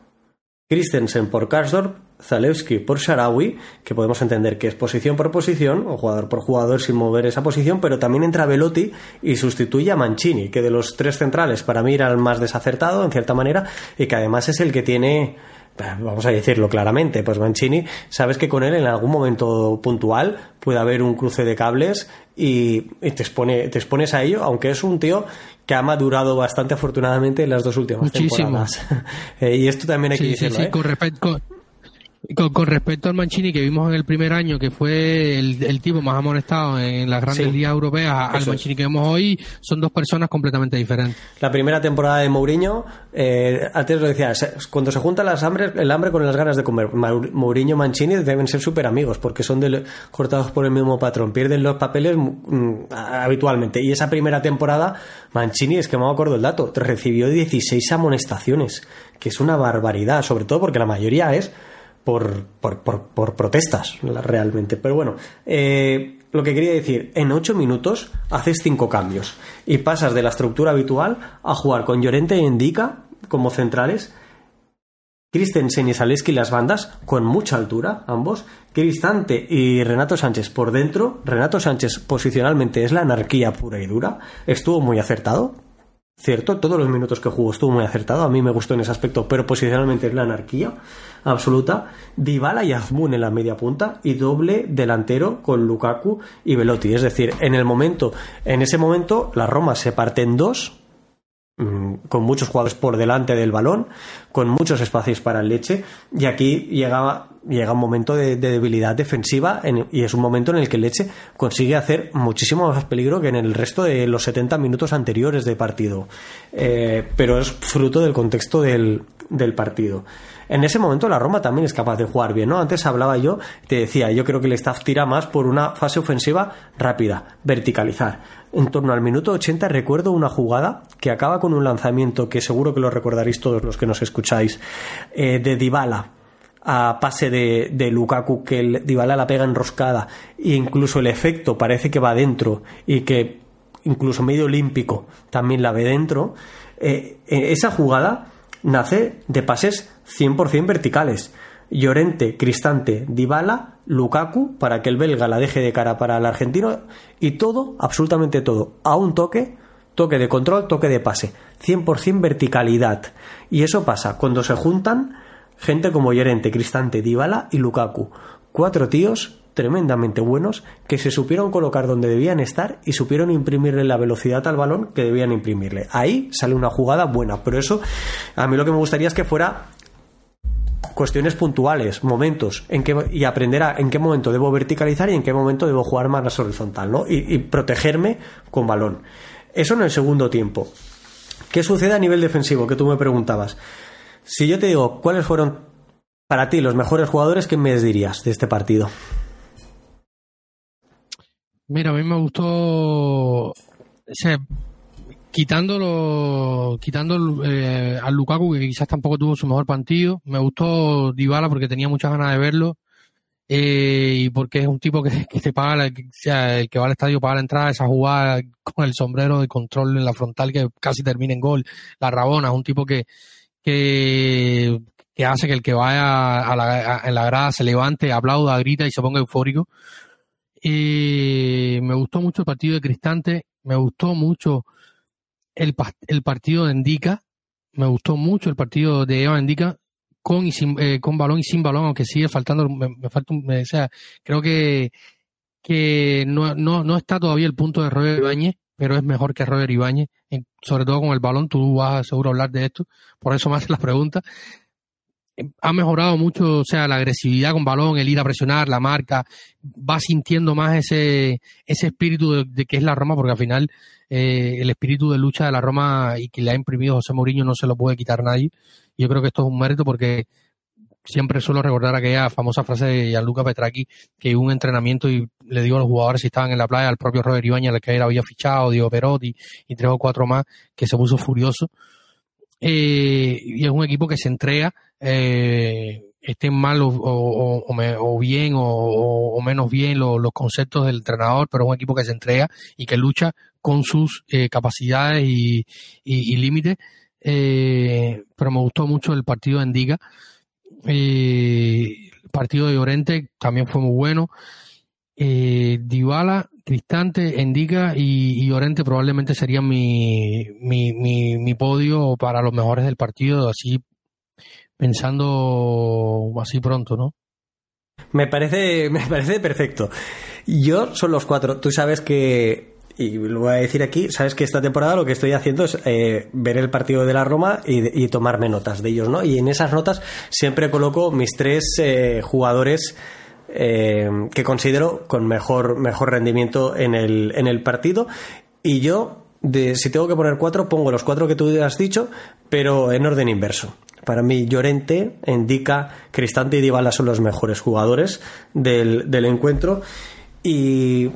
S2: Christensen por Karsdorp, Zalewski por Sharawi, que podemos entender que es posición por posición, o jugador por jugador sin mover esa posición, pero también entra Velotti y sustituye a Mancini, que de los tres centrales para mí era el más desacertado en cierta manera y que además es el que tiene vamos a decirlo claramente, pues Mancini, sabes que con él en algún momento puntual puede haber un cruce de cables y, te, expone, te expones a ello, aunque es un tío que ha madurado bastante afortunadamente en las dos últimas temporadas. Eh, y esto también hay que decirlo. ¿eh?
S1: con, con, respecto al Mancini que vimos en el primer año, que fue el, tipo más amonestado en las grandes ligas europeas, al Mancini que vemos hoy, son dos personas completamente diferentes.
S2: La primera temporada de Mourinho, eh, antes lo decía, cuando se juntan las hambres, el hambre con las ganas de comer, Mourinho y Mancini deben ser súper amigos, porque son cortados por el mismo patrón, pierden los papeles mm, habitualmente. Y esa primera temporada, Mancini, es que me acuerdo el dato, recibió 16 amonestaciones, que es una barbaridad, sobre todo porque la mayoría es por, por, protestas, realmente. Pero bueno, eh, lo que quería decir, en ocho minutos haces cinco cambios y pasas de la estructura habitual a jugar con Llorente y Endica como centrales, Christensen y Zaleski las bandas con mucha altura, ambos, Cristante y Renato Sánchez por dentro. Renato Sánchez posicionalmente es la anarquía pura y dura, estuvo muy acertado, Cierto, todos los minutos que jugó estuvo muy acertado, a mí me gustó en ese aspecto, pero posicionalmente es la anarquía absoluta. Dybala y Azmoun en la media punta y doble delantero con Lukaku y Velotti. Es decir, en el momento, en ese momento, la Roma se parte en dos, con muchos jugadores por delante del balón, con muchos espacios para el leche, y aquí llegaba llega un momento de, debilidad defensiva y es un momento en el que Leche consigue hacer muchísimo más peligro que en el resto de los 70 minutos anteriores de partido. Eh, pero es fruto del contexto del, del, partido. En ese momento la Roma también es capaz de jugar bien, ¿no? Antes hablaba yo, te decía, yo creo que el staff tira más por una fase ofensiva rápida, verticalizar. En torno al minuto 80 recuerdo una jugada que acaba con un lanzamiento que seguro que lo recordaréis todos los que nos escucháis, eh, de Dybala a pase de, Lukaku que Dybala la pega enroscada e incluso el efecto parece que va dentro y que incluso medio olímpico también la ve dentro eh, eh, esa jugada nace de pases 100% verticales. Llorente, Cristante, Dybala, Lukaku para que el belga la deje de cara para el argentino y todo, absolutamente todo, a un toque toque de control, toque de pase, 100% verticalidad. Y eso pasa cuando se juntan Gente como Llorente, Cristante, Dybala y Lukaku. Cuatro tíos tremendamente buenos que se supieron colocar donde debían estar y supieron imprimirle la velocidad al balón que debían imprimirle. Ahí sale una jugada buena, pero eso a mí lo que me gustaría es que fuera cuestiones puntuales, momentos, en que, y aprender a en qué momento debo verticalizar y en qué momento debo jugar más horizontal, ¿no? Y, y protegerme con balón. Eso en el segundo tiempo. ¿Qué sucede a nivel defensivo? Que tú me preguntabas. Si yo te digo cuáles fueron Para ti, los mejores jugadores, ¿qué me dirías de este partido?
S1: Mira, a mí me gustó. Quitándolo, quitando eh, al Lukaku, que quizás tampoco tuvo su mejor partido. Me gustó Dybala porque tenía muchas ganas de verlo. Eh, y porque es un tipo que, que te paga, o sea, el que va al estadio paga la entrada, esa jugada con el sombrero de control en la frontal que casi termina en gol. La Rabona es un tipo que, que, que hace que el que vaya a la, en la grada se levante, aplauda, grita y se ponga eufórico. Y me gustó mucho el partido de Cristante, me gustó mucho el, el partido de Endica, me gustó mucho el partido de Eva Endica con y sin, eh, con balón y sin balón, aunque sigue faltando, me, falta un, o sea, creo que, que no, no, no está todavía el punto de Roger Ibáñez, pero es mejor que Roger Ibáñez, sobre todo con el balón, tú vas seguro a hablar de esto, por eso me haces las preguntas. Ha mejorado mucho, o sea, la agresividad con balón, el ir a presionar, la marca, va sintiendo más ese, ese espíritu de, que es la Roma, porque al final eh, el espíritu de lucha de la Roma y que le ha imprimido José Mourinho no se lo puede quitar nadie. Yo creo que esto es un mérito porque siempre suelo recordar aquella famosa frase de Gianluca Petraki que un entrenamiento y le digo a los jugadores si estaban en la playa, al propio Robert Ibañez, al que él había fichado, Diego Perotti y tres o cuatro más, que se puso furioso. Eh, y es un equipo que se entrega, eh, estén mal o, bien o, menos bien los conceptos del entrenador, pero es un equipo que se entrega y que lucha con sus eh, capacidades y, límites. Eh, pero me gustó mucho el partido en Diga. Eh, el partido de Llorente también fue muy bueno. Eh, Dybala, Cristante, Endica y, y, Llorente probablemente serían mi, mi, mi, podio para los mejores del partido, así pensando así pronto, ¿no?
S2: Me parece, me parece perfecto. Yo son los cuatro. Tú sabes que y lo voy a decir aquí, sabes que esta temporada lo que estoy haciendo es eh, ver el partido de la Roma y, tomarme notas de ellos, ¿no? Y en esas notas siempre coloco mis tres eh, jugadores eh, que considero con mejor, mejor rendimiento en el, en el partido. Y yo, de, si tengo que poner cuatro, pongo los cuatro que tú has dicho, pero en orden inverso. Para mí, Llorente, Indica, Cristante y Dybala son los mejores jugadores del, del encuentro. Y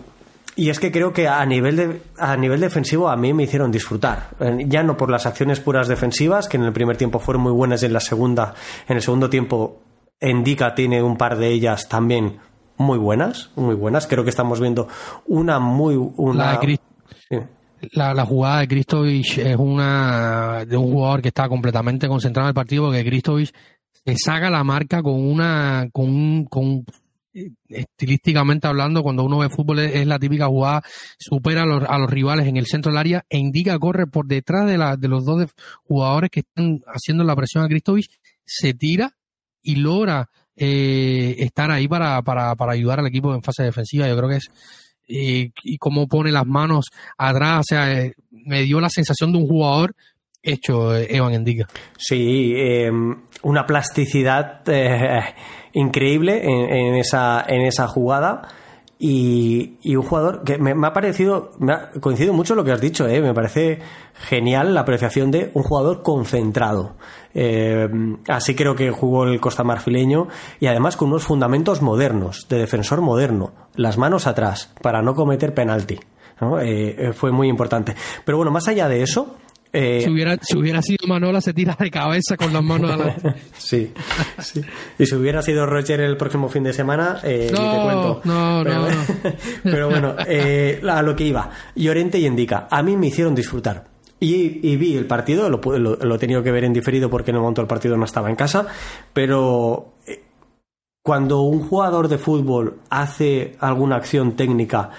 S2: y es que creo que a nivel, de, a nivel defensivo a mí me hicieron disfrutar. Ya no por las acciones puras defensivas, que en el primer tiempo fueron muy buenas y en la segunda, en el segundo tiempo, Endica tiene un par de ellas también muy buenas, muy buenas. Creo que estamos viendo una muy una
S1: la, la, jugada de Kristovich es una de un jugador que está completamente concentrado en el partido porque Kristovich se saca la marca con una con, con estilísticamente hablando, cuando uno ve fútbol es, la típica jugada, supera a los, a los, rivales en el centro del área e indica corre por detrás de, la, de los dos jugadores que están haciendo la presión a Kristovich, se tira y logra eh, estar ahí para, para, para ayudar al equipo en fase defensiva. Yo creo que es eh, y cómo pone las manos atrás, o sea, eh, me dio la sensación de un jugador hecho Evan Endica.
S2: Sí, una plasticidad increíble en, esa, en esa jugada. Y, un jugador que me, ha parecido, me ha coincidido mucho lo que has dicho, ¿eh? me parece genial la apreciación de un jugador concentrado. Eh, así creo que jugó el Costa Marfileño y además con unos fundamentos modernos, de defensor moderno, las manos atrás, para no cometer penalti. Eh, fue muy importante. Pero bueno, más allá de eso,
S1: eh, si, hubiera, si hubiera sido Manola, se tira de cabeza con las manos adelante.
S2: sí, sí. Y si hubiera sido Roger el próximo fin de semana, eh,
S1: no,
S2: te cuento.
S1: No,
S2: pero,
S1: no,
S2: pero bueno, eh, a lo que iba. Llorente y Indica, a mí me hicieron disfrutar. Y, vi el partido, lo, lo, he tenido que ver en diferido porque en el momento del partido no estaba en casa, pero eh, cuando un jugador de fútbol hace alguna acción técnica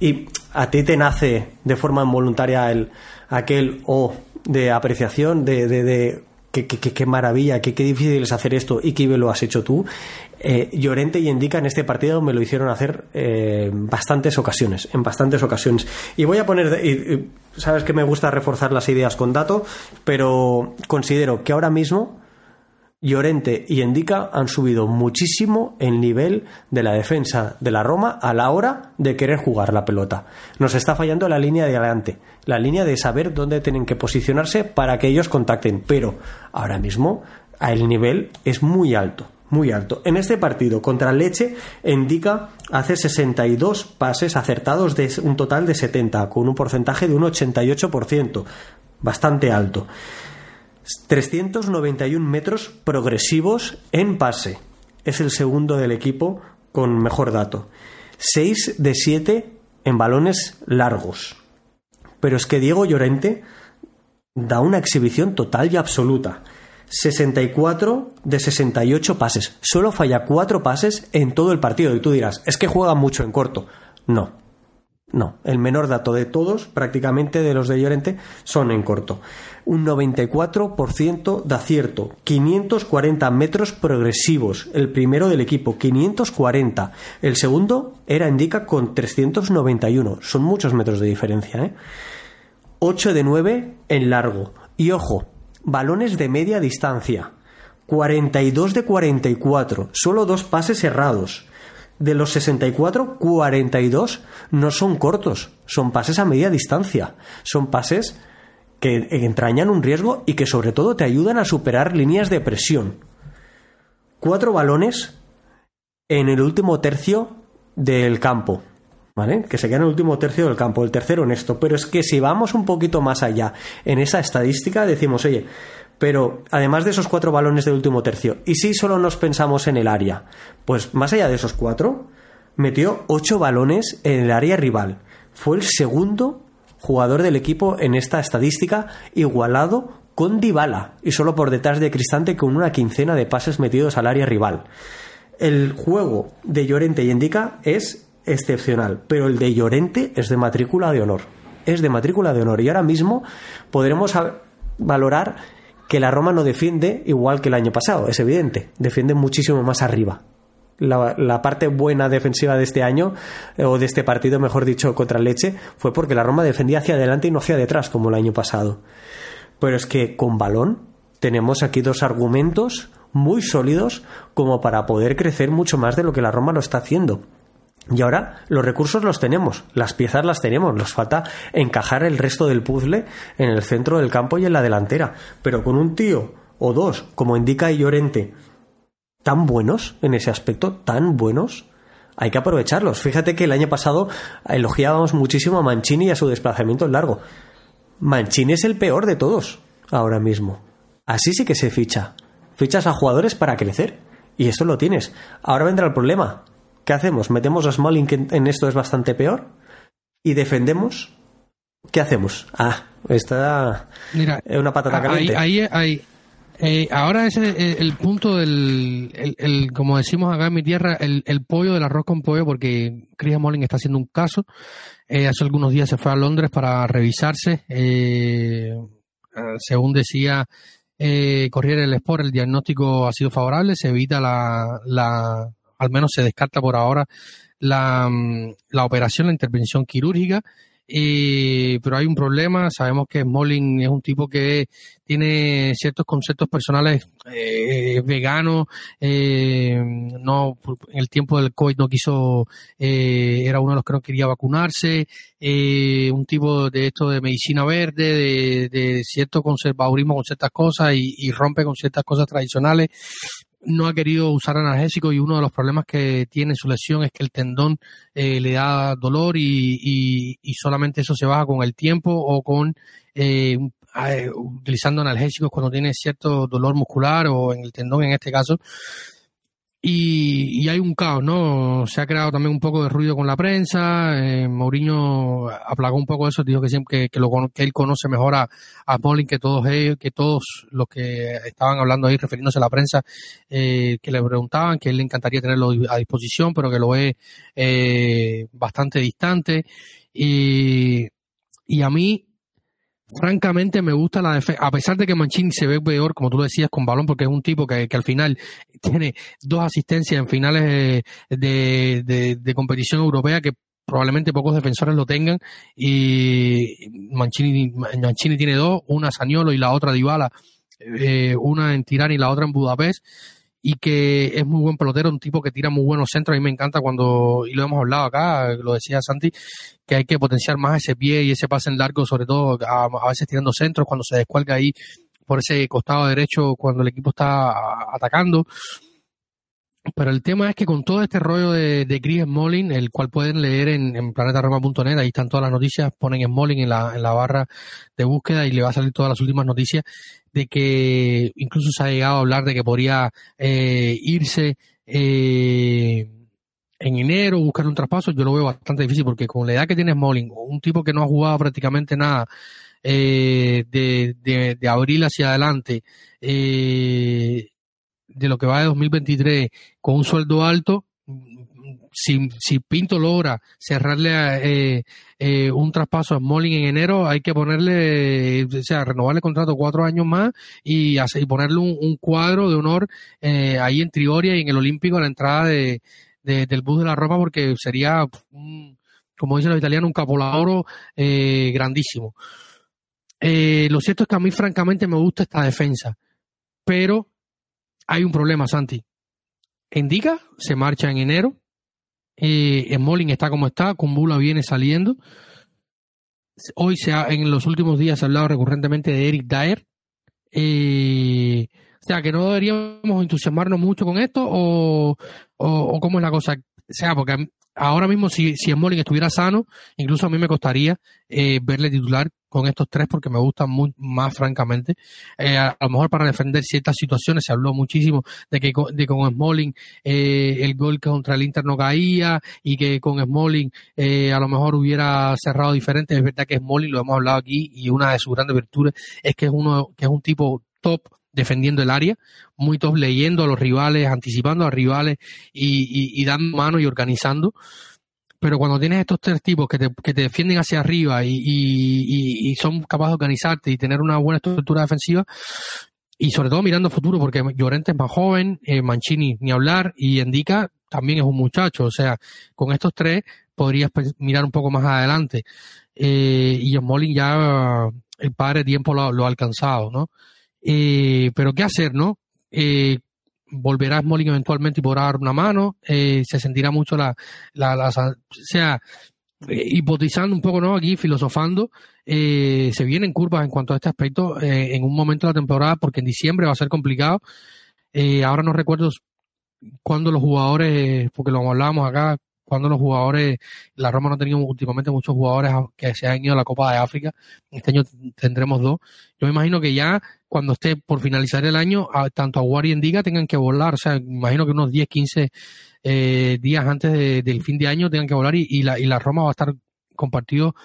S2: y a ti te nace de forma involuntaria el aquel o de apreciación, de, de, de qué, maravilla, qué, difícil es hacer esto y qué lo has hecho tú. Eh, Llorente y Indica en este partido me lo hicieron hacer eh, bastantes ocasiones, en bastantes ocasiones. Y voy a poner, y, sabes que me gusta reforzar las ideas con datos, pero considero que ahora mismo Llorente y Endica han subido muchísimo el nivel de la defensa de la Roma a la hora de querer jugar la pelota. Nos está fallando la línea de adelante, la línea de saber dónde tienen que posicionarse para que ellos contacten, pero ahora mismo el nivel es muy alto, muy alto. En este partido contra Leche, Indica hace 62 pases acertados de un total de 70, con un porcentaje de un 88%, bastante alto. 391 metros progresivos en pase. Es el segundo del equipo con mejor dato. 6 de 7 en balones largos. Pero es que Diego Llorente da una exhibición total y absoluta. 64 de 68 pases. Solo falla 4 pases en todo el partido. Y tú dirás, es que juega mucho en corto. No. No. El menor dato de todos, prácticamente de los de Llorente, son en corto. Un 94% de acierto. 540 metros progresivos. El primero del equipo, 540. El segundo era Indica con 391. Son muchos metros de diferencia, ¿eh? 8 de 9 en largo. Y ojo, balones de media distancia. 42 de 44, solo dos pases errados. De los 64, 42 no son cortos, son pases a media distancia. Son pases que entrañan un riesgo y que sobre todo te ayudan a superar líneas de presión. Cuatro balones en el último tercio del campo. ¿Vale? Que se queda en el último tercio del campo, el tercero en esto. Pero es que si vamos un poquito más allá en esa estadística, decimos, oye, pero además de esos cuatro balones del último tercio, ¿y si solo nos pensamos en el área? Pues más allá de esos cuatro, metió ocho balones en el área rival. Fue el segundo jugador del equipo en esta estadística, igualado con Dybala y solo por detrás de Cristante con una quincena de pases metidos al área rival. El juego de Llorente y Indica es excepcional, pero el de Llorente es de matrícula de honor. Es de matrícula de honor. Y ahora mismo podremos valorar que la Roma no defiende igual que el año pasado, es evidente. Defiende muchísimo más arriba. La, parte buena defensiva de este año, eh, o de este partido, mejor dicho, contra Leche, fue porque la Roma defendía hacia adelante y no hacia detrás, como el año pasado. Pero es que con balón tenemos aquí dos argumentos muy sólidos como para poder crecer mucho más de lo que la Roma lo está haciendo. Y ahora los recursos los tenemos, las piezas las tenemos, nos falta encajar el resto del puzzle en el centro del campo y en la delantera. Pero con un tío o dos, como indica Llorente, tan buenos en ese aspecto, tan buenos, hay que aprovecharlos. Fíjate que el año pasado elogiábamos muchísimo a Mancini y a su desplazamiento largo. Mancini es el peor de todos ahora mismo. Así sí que se ficha. Fichas a jugadores para crecer. Y esto lo tienes. Ahora vendrá el problema. ¿Qué hacemos? ¿Metemos a Smalling que en esto es bastante peor? ¿Y defendemos? ¿Qué hacemos? Ah, está
S1: Mira,
S2: una patata caliente.
S1: Ahí, ahí, eh, ahora es el, punto del, el, como decimos acá en mi tierra, el, pollo del arroz con pollo, porque Chris Smalling está haciendo un caso. Eh, hace algunos días se fue a Londres para revisarse. Eh, según decía eh, Corriere el Sport, el diagnóstico ha sido favorable, se evita la, la al menos se descarta por ahora la, mm, la operación, la intervención quirúrgica. Pero hay un problema, sabemos que Smalling es un tipo que tiene ciertos conceptos personales eh, veganos, eh, no, en el tiempo del COVID no quiso, eh, era uno de los que no quería vacunarse, eh, un tipo de esto de medicina verde, de, de cierto conservadurismo con ciertas cosas y, y rompe con ciertas cosas tradicionales no ha querido usar analgésico y uno de los problemas que tiene su lesión es que el tendón eh, le da dolor y, y, solamente eso se baja con el tiempo o con eh, eh, utilizando analgésicos cuando tiene cierto dolor muscular o en el tendón en este caso y, hay un caos, ¿no? Se ha creado también un poco de ruido con la prensa. Eh, Mourinho aplagó un poco eso, dijo que siempre que, lo, que él conoce mejor a, a que todos ellos, que todos los que estaban hablando ahí refiriéndose a la prensa, eh, que le preguntaban que él le encantaría tenerlo a disposición, pero que lo ve eh, bastante distante. Y, y a mí francamente me gusta la defensa, a pesar de que Mancini se ve peor, como tú decías, con balón, porque es un tipo que, que al final tiene dos asistencias en finales de, de, de, competición europea que probablemente pocos defensores lo tengan y Mancini, Mancini tiene dos, una Saniolo y la otra Dybala, eh, una en Tirán y la otra en Budapest y que es muy buen pelotero, un tipo que tira muy buenos centros. A mí me encanta cuando, y lo hemos hablado acá, lo decía Santi, que hay que potenciar más ese pie y ese pase en largo, sobre todo a, veces tirando centros, cuando se descuelga ahí por ese costado derecho, cuando el equipo está atacando. Pero el tema es que con todo este rollo de, de Chris Smalling, el cual pueden leer en, en planetaroma.net, ahí están todas las noticias, ponen Smalling en la, en la barra de búsqueda y le va a salir todas las últimas noticias de que incluso se ha llegado a hablar de que podría eh, irse eh, en enero, buscar un traspaso. Yo lo veo bastante difícil porque con la edad que tiene Smalling, un tipo que no ha jugado prácticamente nada eh, de, de, de abril hacia adelante, eh, de lo que va de 2023 con un sueldo alto, si, Pinto logra cerrarle eh, eh, un traspaso a Smalling en enero, hay que ponerle, o sea, renovarle el contrato cuatro años más y, hacer, y ponerle un, cuadro de honor eh, ahí en Trioria y en el Olímpico a la entrada de, de, del bus de la Roma porque sería, un, como dicen los italianos, un capoladoro eh, grandísimo. Lo cierto es que a mí francamente me gusta esta defensa, pero hay un problema, Santi. Endica se marcha en enero. Eh, Smalling está como está. Kumbula viene saliendo. Hoy se ha, en los últimos días se ha hablado recurrentemente de Eric Dyer. Eh, o sea, que no deberíamos entusiasmarnos mucho con esto o, o, o cómo es la cosa. O sea, porque ahora mismo si, si Smalling estuviera sano, incluso a mí me costaría eh, verle titular con estos tres porque me gustan muy, más francamente. Eh, a, lo mejor para defender ciertas situaciones se habló muchísimo de que con, de con Smalling eh, el gol contra el Inter no caía y que con Smalling eh, a lo mejor hubiera cerrado diferente. Es verdad que Smalling lo hemos hablado aquí y una de sus grandes virtudes es que es uno que es un tipo top defendiendo el área, muy leyendo a los rivales, anticipando a rivales y, y, y dando mano y organizando pero cuando tienes estos tres tipos que te, defienden hacia arriba y, son capaces de organizarte y tener una buena estructura defensiva, y sobre todo mirando futuro, porque Llorente es más joven, eh, Mancini ni hablar, y Endica también es un muchacho, o sea, con estos tres podrías mirar un poco más adelante. Eh, y Smalling ya el padre tiempo lo, lo ha alcanzado, ¿no? Eh, pero ¿qué hacer, no? Eh, volverá Smalling eventualmente y podrá dar una mano, eh, se sentirá mucho la, la, la o sea, eh, hipotizando un poco, ¿no? Aquí, filosofando, eh, se vienen curvas en cuanto a este aspecto eh, en un momento de la temporada, porque en diciembre va a ser complicado. Eh, ahora no recuerdo cuándo los jugadores, porque lo hablábamos acá, cuando los jugadores, la Roma no ha tenido últimamente muchos jugadores que se han ido a la Copa de África, este año tendremos dos. Yo me imagino que ya cuando esté por finalizar el año, tanto Aguar y Endiga tengan que volar, o sea, me imagino que unos 10, 15 eh, días antes de, del fin de año tengan que volar y, la, y la Roma va a estar compartido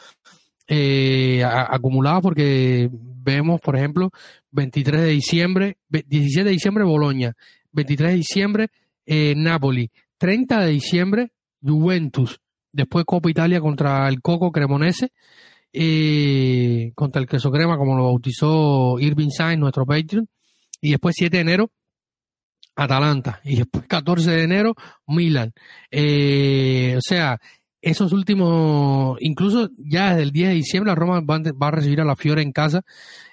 S1: eh, acumulada porque vemos, por ejemplo, 23 de diciembre, 17 de diciembre Boloña, 23 de diciembre eh, Napoli, 30 de diciembre Juventus, después Copa Italia contra el Coco Cremonese, eh, contra el queso crema, como lo bautizó Irving Sainz, nuestro Patreon, y después 7 de enero Atalanta, y después 14 de enero Milan. Eh, o sea, esos últimos, incluso ya desde el 10 de diciembre, la Roma va, a recibir a la Fiore en casa,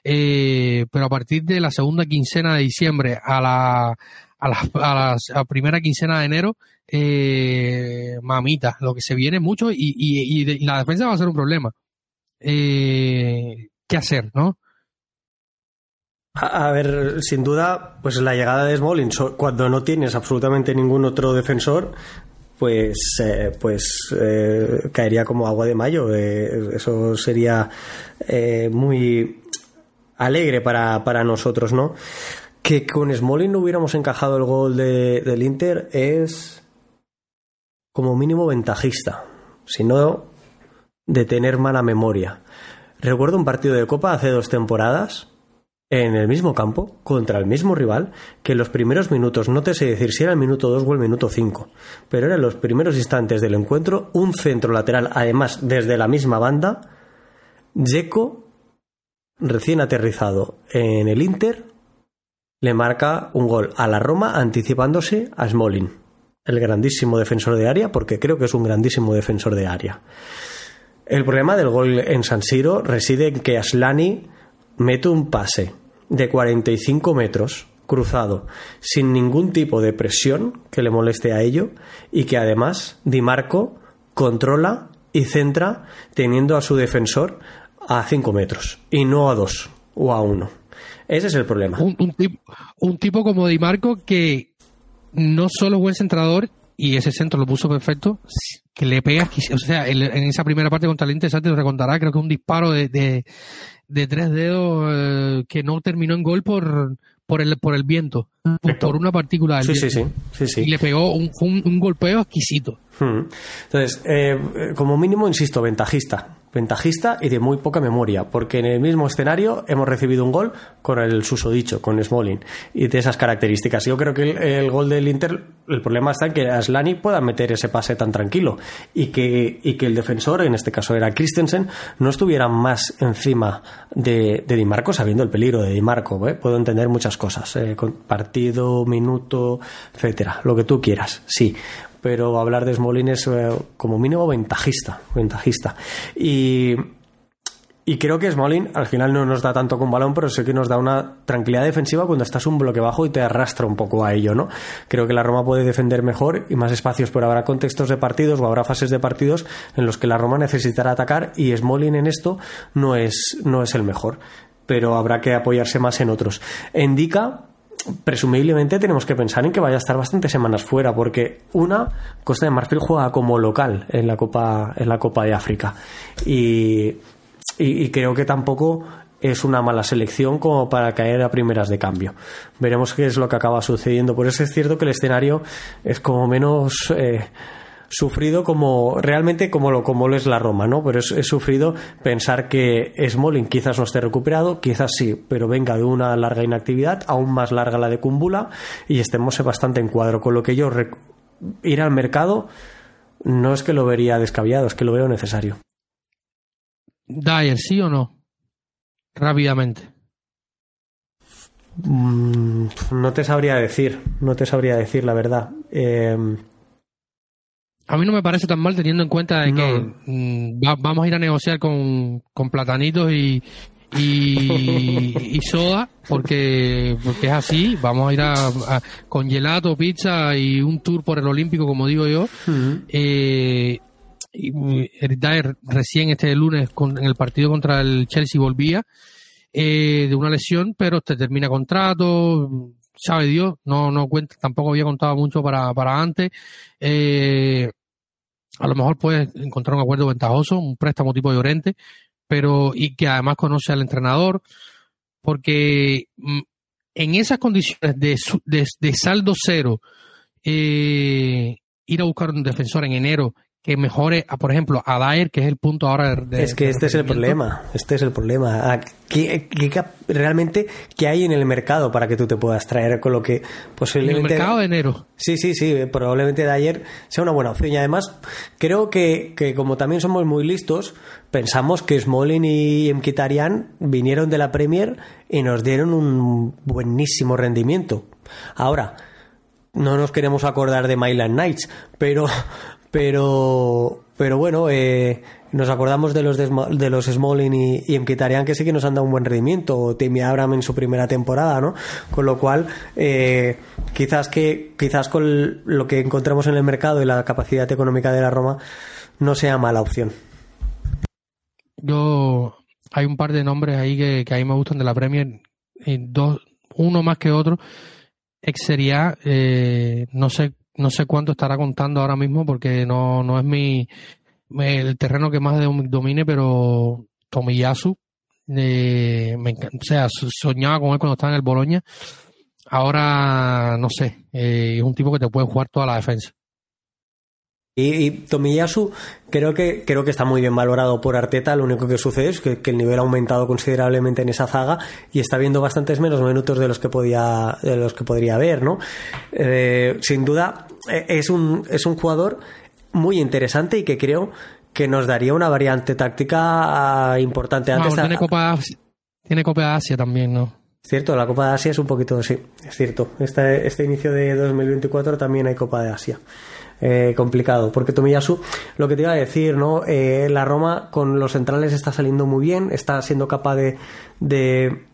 S1: eh, pero a partir de la segunda quincena de diciembre a la, a la, a la, a primera quincena de enero, eh, mamita, lo que se viene mucho y, y, y, la defensa va a ser un problema. Eh, ¿Qué hacer, no?
S2: A, ver, sin duda, pues la llegada de Smolin, cuando no tienes absolutamente ningún otro defensor, pues, eh, pues eh, caería como agua de mayo. Eh, eso sería muy alegre para, para nosotros, ¿no? Que con Smolin no hubiéramos encajado el gol de, del Inter es como mínimo ventajista, sino de tener mala memoria. Recuerdo un partido de Copa hace dos temporadas, en el mismo campo, contra el mismo rival, que en los primeros minutos, no te sé decir si era el minuto 2 o el minuto 5, pero eran los primeros instantes del encuentro, un centro lateral, además desde la misma banda, Jeco, recién aterrizado en el Inter, le marca un gol a la Roma anticipándose a Smolin el grandísimo defensor de área, porque creo que es un grandísimo defensor de área. El problema del gol en San Siro reside en que Aslani mete un pase de 45 metros cruzado, sin ningún tipo de presión que le moleste a ello, y que además Di Marco controla y centra teniendo a su defensor a 5 metros, y no a 2 o a 1. Ese es el problema.
S1: Un, un, tipo, un tipo como Di Marco que no solo buen centrador, y ese centro lo puso perfecto, que le pegas, o sea, en esa primera parte contra el Inter, te recordará, creo que un disparo de, de, tres dedos eh, que no terminó en gol por, por el, por el viento, por, una partícula del
S2: sí,
S1: viento.
S2: Sí, sí,
S1: Y le pegó un, un, golpeo exquisito.
S2: Hmm. Entonces, eh, como mínimo, insisto, ventajista ventajista y de muy poca memoria, porque en el mismo escenario hemos recibido un gol con el susodicho, con Smolin, y de esas características. Yo creo que el, gol del Inter, el problema está en que Aslani pueda meter ese pase tan tranquilo y que, y que el defensor, en este caso era Christensen, no estuviera más encima de, de Di Marco, sabiendo el peligro de Di Marco. ¿eh? Puedo entender muchas cosas, eh, partido, minuto, etcétera, lo que tú quieras, sí pero hablar de Smolin es eh, como mínimo ventajista, ventajista. Y, creo que Smolin al final no nos da tanto con balón, pero sí que nos da una tranquilidad defensiva cuando estás un bloque bajo y te arrastra un poco a ello, ¿no? Creo que la Roma puede defender mejor y más espacios, pero habrá contextos de partidos o habrá fases de partidos en los que la Roma necesitará atacar y Smolin en esto no es, no es el mejor pero habrá que apoyarse más en otros. Indica presumiblemente tenemos que pensar en que vaya a estar bastantes semanas fuera, porque una, Costa de Marfil juega como local en la Copa, en la Copa de África. Y, y, creo que tampoco es una mala selección como para caer a primeras de cambio. Veremos qué es lo que acaba sucediendo. Por eso es cierto que el escenario es como menos. Eh, sufrido como realmente como lo, como lo es la Roma, ¿no? Pero es, sufrido pensar que Smolin quizás no esté recuperado, quizás sí, pero venga de una larga inactividad, aún más larga la de Cumbula, y estemos bastante en cuadro. Con lo que yo ir al mercado no es que lo vería descabellado, es que lo veo necesario.
S1: Dyer, ¿sí o no? Rápidamente.
S2: Mm, no te sabría decir, no te sabría decir la verdad. Eh,
S1: a mí no me parece tan mal teniendo en cuenta de que mm, vamos a ir a negociar con, platanitos y, y, soda porque, porque es así. Vamos a ir a, con gelato, pizza y un tour por el Olímpico, como digo yo. eh, recién este lunes con, en el partido contra el Chelsea volvía eh, de una lesión, pero te termina contrato, sabe Dios, no, no cuenta, tampoco había contado mucho para, para antes. Eh, a lo mejor puedes encontrar un acuerdo ventajoso, un préstamo tipo Llorente, pero y que además conoce al entrenador, porque mm, en esas condiciones de, de, saldo cero, eh, ir a buscar un defensor en enero que mejore, a, por ejemplo, a Daer, que es el punto ahora de...
S2: Es que este es el problema, este es el problema. Ah, ¿Qué, realmente qué hay en el mercado para que tú te puedas traer con lo que posiblemente...
S1: En el mercado de enero.
S2: Sí, sí, sí, probablemente Daer sea una buena opción. Y además, creo que, que como también somos muy listos, pensamos que Smolin y Mkhitaryan vinieron de la Premier y nos dieron un buenísimo rendimiento. Ahora, no nos queremos acordar de Myland Knights, pero pero, pero bueno, eh, nos acordamos de los de, los Smolin y, y Mkhitaryan que sí que nos han dado un buen rendimiento, o Timmy Abraham en su primera temporada, ¿no? Con lo cual, eh, quizás que quizás con lo que encontramos en el mercado y la capacidad económica de la Roma no sea mala opción.
S1: Yo hay un par de nombres ahí que, que a mí me gustan de la Premier, y dos, uno más que otro. Ex sería, eh, no sé no sé cuánto estará contando ahora mismo porque no, no es mi el terreno que más domine, pero Tomiyasu, eh, me o sea, soñaba con él cuando estaba en el Boloña. Ahora, no sé, eh, es un tipo que te puede jugar toda la defensa.
S2: Y, Tomiyasu creo que creo que está muy bien valorado por Arteta. Lo único que sucede es que, el nivel ha aumentado considerablemente en esa zaga y está viendo bastantes menos minutos de los que podía de los que podría haber, ¿no? Eh, sin duda es un es un jugador muy interesante y que creo que nos daría una variante táctica importante.
S1: Antes tiene Copa tiene Copa de Asia también, ¿no?
S2: Cierto, la Copa de Asia es un poquito, sí, es cierto. Este, este inicio de 2024 también hay Copa de Asia. Eh, complicado. Porque Tomiyasu, lo que te iba a decir, ¿no? Eh, la Roma con los centrales está saliendo muy bien, está siendo capaz de, de,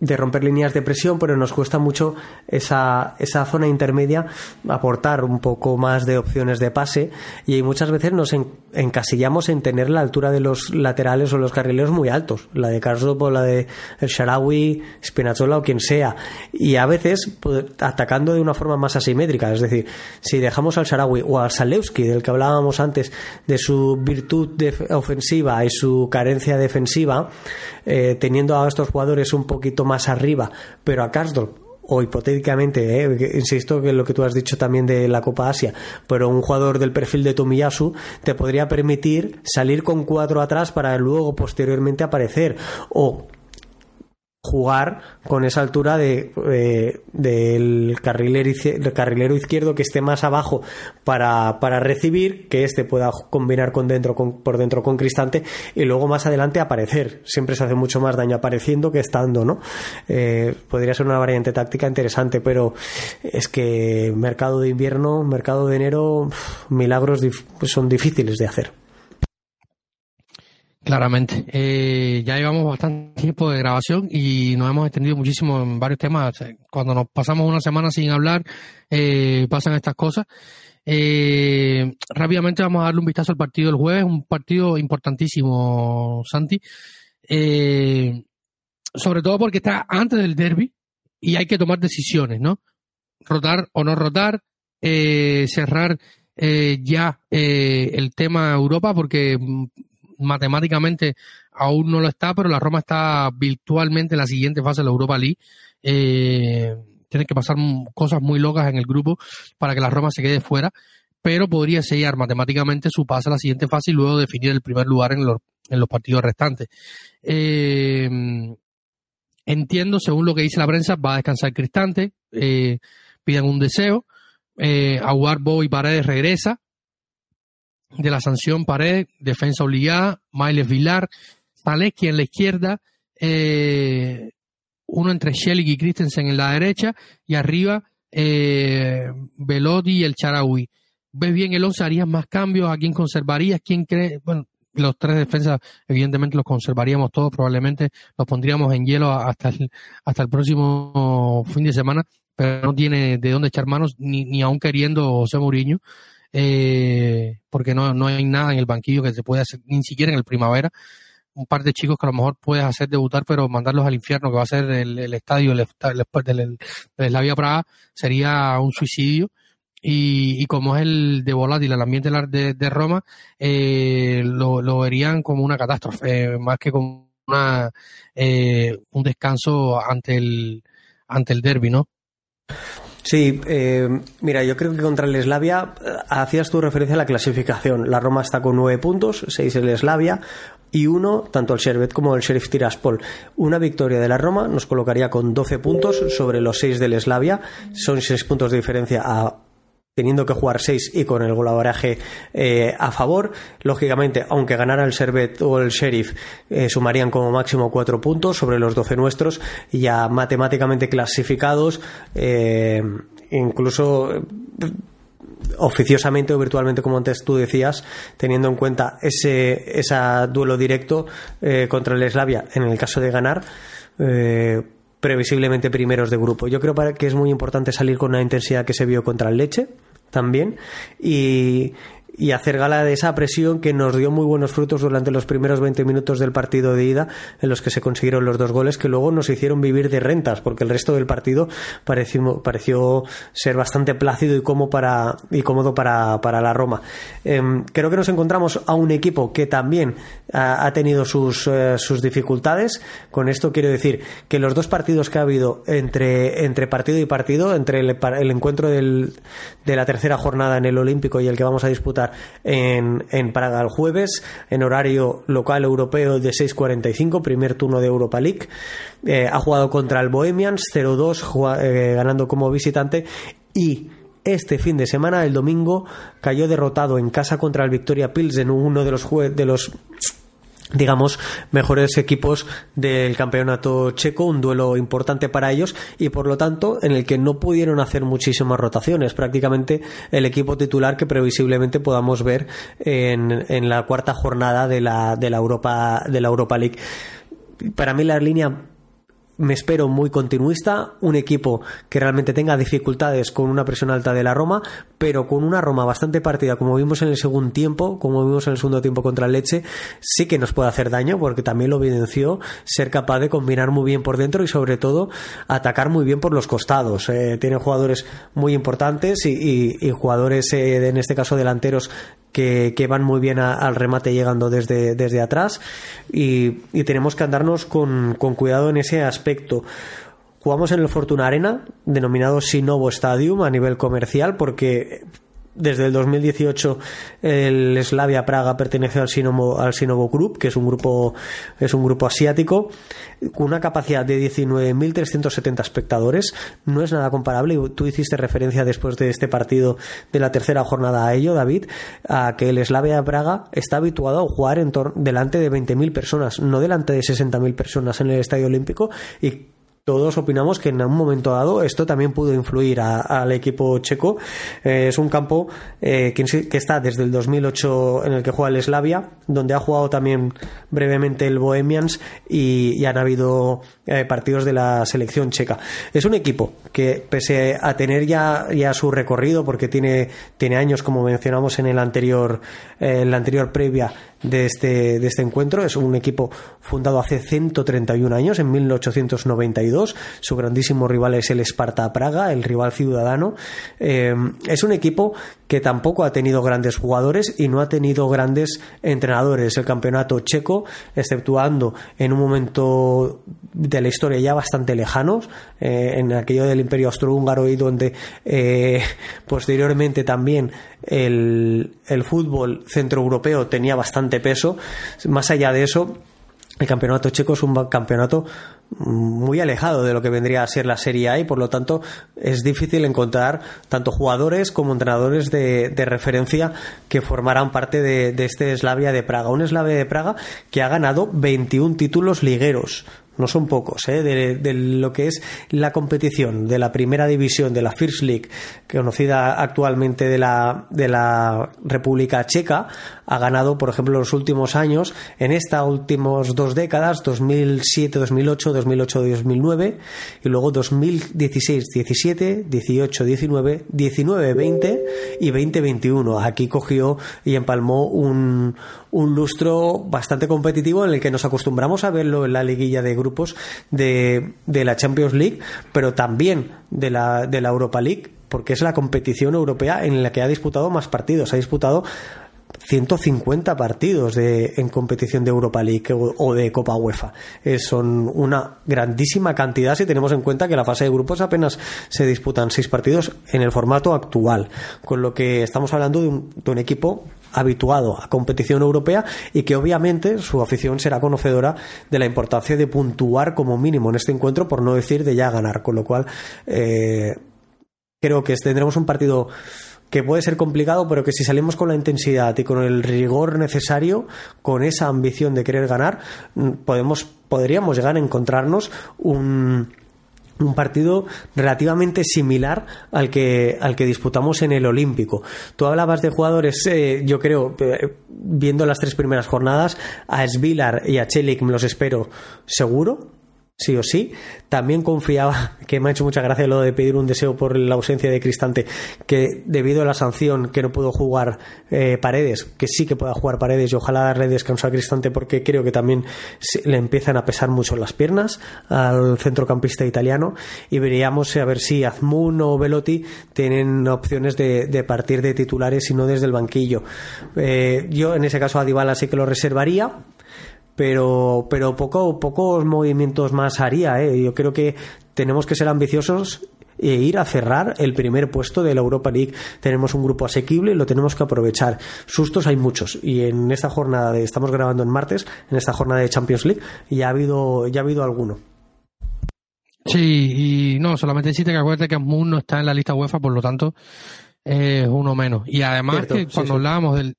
S2: de romper líneas de presión, pero nos cuesta mucho esa, esa zona intermedia aportar un poco más de opciones de pase. Y muchas veces nos encasillamos en tener la altura de los laterales o los carrileros muy altos, la de Karsdorp o la de el Sharawi, Spinazzola o quien sea, y a veces pues, atacando de una forma más asimétrica, es decir, si dejamos al Sharawi o al Salewski, del que hablábamos antes, de su virtud ofensiva y su carencia defensiva, eh, teniendo a estos jugadores un poquito más arriba, pero a Karsdorp o hipotéticamente, eh, insisto que lo que tú has dicho también de la Copa Asia, pero un jugador del perfil de Tomiyasu te podría permitir salir con cuatro atrás para luego posteriormente aparecer o jugar con esa altura de, eh, del carrilero, izquierdo que esté más abajo para, para recibir, que este pueda combinar con dentro, con, por dentro con Cristante y luego más adelante aparecer. Siempre se hace mucho más daño apareciendo que estando, ¿no? Eh, podría ser una variante táctica interesante, pero es que mercado de invierno, mercado de enero, milagros son difíciles de hacer.
S1: Claramente. Eh, ya llevamos bastante tiempo de grabación y nos hemos extendido muchísimo en varios temas. Cuando nos pasamos una semana sin hablar, eh, pasan estas cosas. Eh, rápidamente vamos a darle un vistazo al partido del jueves, un partido importantísimo, Santi. sobre todo porque está antes del derby y hay que tomar decisiones, ¿no? Rotar o no rotar, cerrar ya el tema Europa porque matemáticamente aún no lo está, pero la Roma está virtualmente en la siguiente fase de la Europa League. Eh, tienen que pasar cosas muy locas en el grupo para que la Roma se quede fuera, pero podría sellar matemáticamente su pase a la siguiente fase y luego definir el primer lugar en los, en los partidos restantes. Eh, entiendo, según lo que dice la prensa, va a descansar Cristante, eh, piden un deseo, eh, Aguar y Paredes regresa, de la sanción Pared, defensa obligada, Miles Vilar, Zaleski en la izquierda, eh, uno entre Schelling y Christensen en la derecha, y arriba eh, y el Charaui. ¿Ves bien el 11? ¿Harías más cambios? ¿A quién conservarías? ¿Quién cree? Bueno, los tres defensas, evidentemente los conservaríamos todos, probablemente los pondríamos en hielo hasta el, hasta el próximo fin de semana, pero no tiene de dónde echar manos, ni, ni aún queriendo José Mourinho eh, porque no, no hay nada en el banquillo que se pueda hacer, ni siquiera en el primavera. Un par de chicos que a lo mejor puedes hacer debutar, pero mandarlos al infierno, que va a ser el, estadio el, del, del Slavia Praga, sería un suicidio. Y, y, como es el de volátil, el ambiente de, de Roma, eh, lo, lo, verían como una catástrofe, más que como una, eh, un descanso ante el, ante el derby, ¿no?
S2: Sí, eh, mira, yo creo que contra el Eslavia eh, hacías tu referencia a la clasificación. La Roma está con nueve puntos, seis el Eslavia y uno tanto el Sherbet como el Sheriff Tiraspol. Una victoria de la Roma nos colocaría con doce puntos sobre los seis del Eslavia. Son seis puntos de diferencia a teniendo que jugar seis y con el golaveraje eh, a favor. Lógicamente, aunque ganara el Servet o el Sheriff, eh, sumarían como máximo cuatro puntos sobre los doce nuestros, ya matemáticamente clasificados, eh, incluso oficiosamente o virtualmente, como antes tú decías, teniendo en cuenta ese, ese duelo directo contra el Eslavia, en el caso de ganar previsiblemente primeros de grupo. Yo creo que es muy importante salir con una intensidad que se vio contra el Leche también. Y, y hacer gala de esa presión que nos dio muy buenos frutos durante los primeros 20 minutos del partido de ida en los que se consiguieron los dos goles que luego nos hicieron vivir de rentas porque el resto del partido pareció, pareció ser bastante plácido y, cómodo para, y cómodo para, la Roma. Em, creo que nos encontramos a un equipo que también ha, tenido sus, eh, sus dificultades. Con esto quiero decir que los dos partidos que ha habido entre, entre partido y partido, entre el, el encuentro del, de la tercera jornada en el Olímpico y el que vamos a disputar en, Praga el jueves, en horario local europeo de 6.45, primer turno de Europa League. Eh, ha jugado contra el Bohemians 0-2, eh, ganando como visitante y este fin de semana, el domingo, cayó derrotado en casa contra el Victoria Pilsen, uno de los, de los digamos, mejores equipos del campeonato checo, un duelo importante para ellos y por lo tanto en el que no pudieron hacer muchísimas rotaciones, prácticamente el equipo titular que previsiblemente podamos ver en, en la cuarta jornada de la, de la Europa de la Europa League. Para mí la línea me espero muy continuista, un equipo que realmente tenga dificultades con una presión alta de la Roma, pero con una Roma bastante partida, como vimos en el segundo tiempo, como vimos en el segundo tiempo contra el Leche, sí que nos puede hacer daño, porque también lo evidenció ser capaz de combinar muy bien por dentro y sobre todo atacar muy bien por los costados. Eh, tiene jugadores muy importantes y, jugadores, eh, en este caso delanteros, que, van muy bien al remate llegando desde, desde atrás y, tenemos que andarnos con, con cuidado en ese aspecto. Jugamos en el Fortuna Arena, denominado Sinovo Stadium a nivel comercial, porque desde el 2018 el Slavia Praga pertenece al Sinovo, al Sinovo Group, que es un grupo, es un grupo asiático, con una capacidad de 19.370 espectadores. No es nada comparable. Tú hiciste referencia después de este partido de la tercera jornada a ello, David, a que el Slavia Praga está habituado a jugar en delante de 20.000 personas, no delante de 60.000 personas en el Estadio Olímpico y todos opinamos que en un momento dado esto también pudo influir al equipo checo. Eh, es un campo eh, que, está desde el 2008 en el que juega el Slavia, donde ha jugado también brevemente el Bohemians y, han habido eh, partidos de la selección checa. Es un equipo que pese a tener ya, ya su recorrido, porque tiene, tiene años como mencionamos en el anterior, en la anterior previa, de este, de este encuentro. Es un equipo fundado hace 131 años, en 1892. Su grandísimo rival es el Sparta Praga, el rival ciudadano. Eh, es un equipo que tampoco ha tenido grandes jugadores y no ha tenido grandes entrenadores. El campeonato checo, exceptuando en un momento de la historia ya bastante lejanos, eh, en aquello del Imperio Austrohúngaro y donde eh, posteriormente también el, el fútbol centroeuropeo tenía bastante peso. Más allá de eso, el campeonato checo es un campeonato muy alejado de lo que vendría a ser la Serie A y por lo tanto es difícil encontrar tanto jugadores como entrenadores de, referencia que formarán parte de, de, este Slavia de Praga. Un Slavia de Praga que ha ganado 21 títulos ligueros no son pocos, ¿eh? de, lo que es la competición de la primera división de la First League, conocida actualmente de la, de la República Checa, ha ganado, por ejemplo, en los últimos años, en estas últimas dos décadas, 2007-2008, 2008-2009, y luego 2016-17, 18-19, 19-20 y 20-21. Aquí cogió y empalmó un, un lustro bastante competitivo en el que nos acostumbramos a verlo en la liguilla de grupos de, de la Champions League, pero también de la, de la Europa League, porque es la competición europea en la que ha disputado más partidos. Ha disputado 150 partidos de, en competición de Europa League o, de Copa UEFA. Son una grandísima cantidad si tenemos en cuenta que la fase de grupos apenas se disputan seis partidos en el formato actual. Con lo que estamos hablando de un, de un equipo habituado a competición europea y que obviamente su afición será conocedora de la importancia de puntuar como mínimo en este encuentro, por no decir de ya ganar. Con lo cual, eh, creo que tendremos un partido que puede ser complicado, pero que si salimos con la intensidad y con el rigor necesario, con esa ambición de querer ganar, mm, podemos, podríamos llegar a encontrarnos un, un partido relativamente similar al que, al que disputamos en el Olímpico. Tú hablabas de jugadores, eh, yo creo, eh, viendo las tres primeras jornadas, a Svilar y a Chelik me los espero seguro, sí o sí. También confiaba, que me ha hecho mucha gracia lo de pedir un deseo por la ausencia de Cristante, que debido a la sanción que no pudo jugar eh, Paredes, que sí que pueda jugar Paredes y ojalá darle descanso a Cristante porque creo que también le empiezan a pesar mucho las piernas al centrocampista italiano y veríamos a ver si Azmun o Velotti tienen opciones de, partir de titulares y no desde el banquillo. Eh, yo en ese caso a Dybala sí que lo reservaría pero, pero poco, pocos movimientos más haría. ¿eh? Yo creo que tenemos que ser ambiciosos e ir a cerrar el primer puesto de la Europa League. Tenemos un grupo asequible y lo tenemos que aprovechar. Sustos hay muchos y en esta jornada de, estamos grabando en martes, en esta jornada de Champions League ya ha habido ya ha habido alguno.
S1: Sí, y no, solamente decirte que acuérdate que Moon no está en la lista UEFA, por lo tanto es uno menos. Y además que cuando hablábamos del,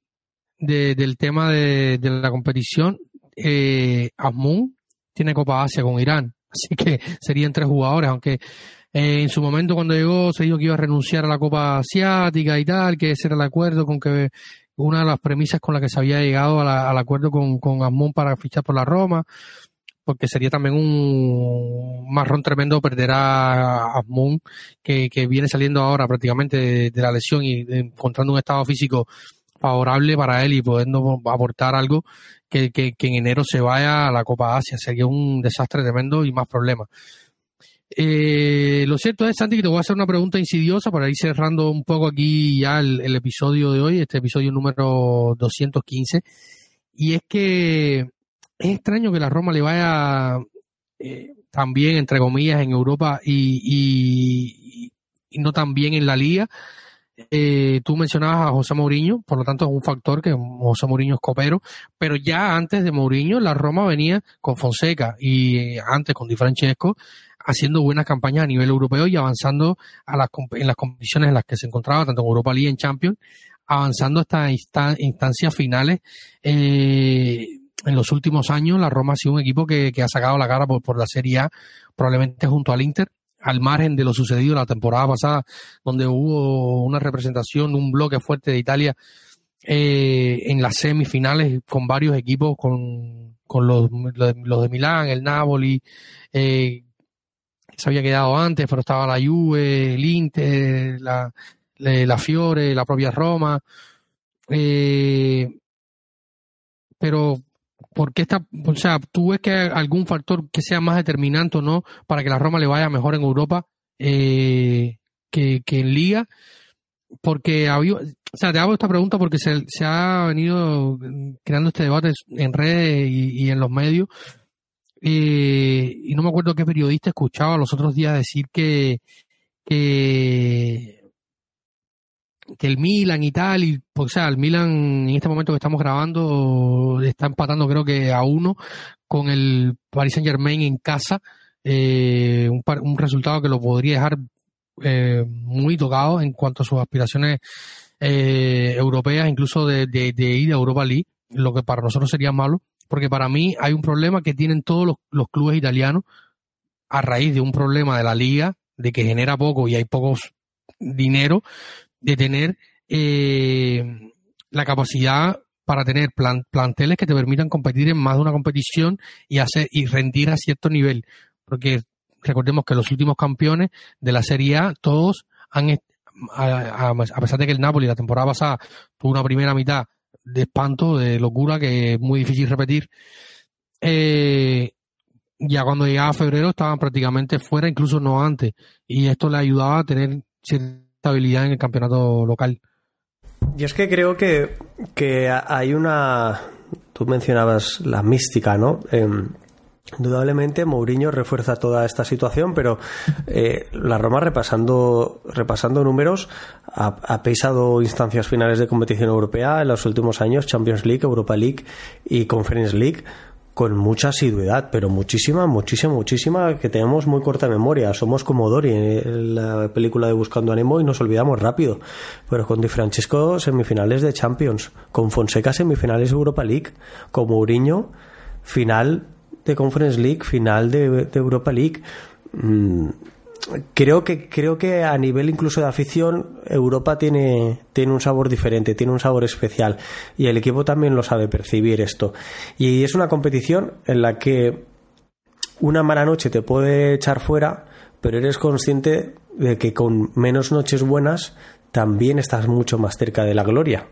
S1: del tema de, de la competición, eh, Asmun tiene Copa Asia con Irán, así que serían tres jugadores, aunque eh, en su momento cuando llegó se dijo que iba a renunciar a la Copa Asiática y tal, que ese era el acuerdo con que una de las premisas con la que se había llegado al acuerdo con, con para fichar por la Roma, porque sería también un marrón tremendo perder a Moon, que, que viene saliendo ahora prácticamente de, la lesión y encontrando un estado físico favorable para él y podernos aportar algo que, que, en enero se vaya a la Copa Asia. Sería un desastre tremendo y más problemas. Eh, lo cierto es, Santi, que te voy a hacer una pregunta insidiosa para ir cerrando un poco aquí ya el, episodio de hoy, este episodio número 215. Y es que es extraño que la Roma le vaya eh, también, entre comillas, en Europa y, y, no tan bien en la liga. Eh, tú mencionabas a José Mourinho, por lo tanto es un factor que José Mourinho es copero, pero ya antes de Mourinho la Roma venía con Fonseca y eh, antes con Di Francesco haciendo buenas campañas a nivel europeo y avanzando a las, en las competiciones en las que se encontraba, tanto en Europa League y en Champions, avanzando hasta instancias finales. Eh, en los últimos años la Roma ha sido un equipo que, ha sacado la cara por, la Serie A, probablemente junto al Inter, al margen de lo sucedido la temporada pasada, donde hubo una representación, un bloque fuerte de Italia eh, en las semifinales con varios equipos, con, los, los, de Milán, el Napoli, eh, se había quedado antes, pero estaba la Juve, el Inter, la, la Fiore, la propia Roma. Eh, pero ¿por qué está, o sea, tú ves que hay algún factor que sea más determinante o no para que la Roma le vaya mejor en Europa eh, que, en Liga? Porque había, o sea, te hago esta pregunta porque se, se ha venido creando este debate en redes y, en los medios. Eh, y no me acuerdo qué periodista escuchaba los otros días decir que, que que el Milan y tal, y pues, o sea, el Milan en este momento que estamos grabando está empatando creo que a uno con el Paris Saint Germain en casa, eh, un, un, resultado que lo podría dejar eh, muy tocado en cuanto a sus aspiraciones eh, europeas, incluso de, ir a Europa League, lo que para nosotros sería malo, porque para mí hay un problema que tienen todos los, los clubes italianos a raíz de un problema de la liga, de que genera poco y hay pocos dinero, de tener eh, la capacidad para tener planteles que te permitan competir en más de una competición y hacer y rendir a cierto nivel. Porque recordemos que los últimos campeones de la Serie A, todos han, a, pesar de que el Napoli la temporada pasada tuvo una primera mitad de espanto, de locura, que es muy difícil repetir, eh, ya cuando llegaba febrero estaban prácticamente fuera, incluso no antes. Y esto le ayudaba a tener estabilidad en el campeonato local.
S2: Y es que creo que, que hay una. Tú mencionabas la mística, ¿no? Em, indudablemente Mourinho refuerza toda esta situación, pero eh, la Roma repasando, repasando números ha, ha, pesado instancias finales de competición europea en los últimos años, Champions League, Europa League y Conference League con mucha asiduidad, pero muchísima, muchísima, muchísima, que tenemos muy corta memoria. Somos como Dory en la película de Buscando Animo y nos olvidamos rápido. Pero con Di Francesco, semifinales de Champions. Con Fonseca, semifinales de Europa League. Con Mourinho, final de Conference League, final de, Europa League. Mm, creo que creo que a nivel incluso de afición Europa tiene tiene un sabor diferente tiene un sabor especial. Y el equipo también lo sabe percibir esto. Y es una competición en la que una mala noche te puede echar fuera pero eres consciente de que con menos noches buenas también estás mucho más cerca de la gloria.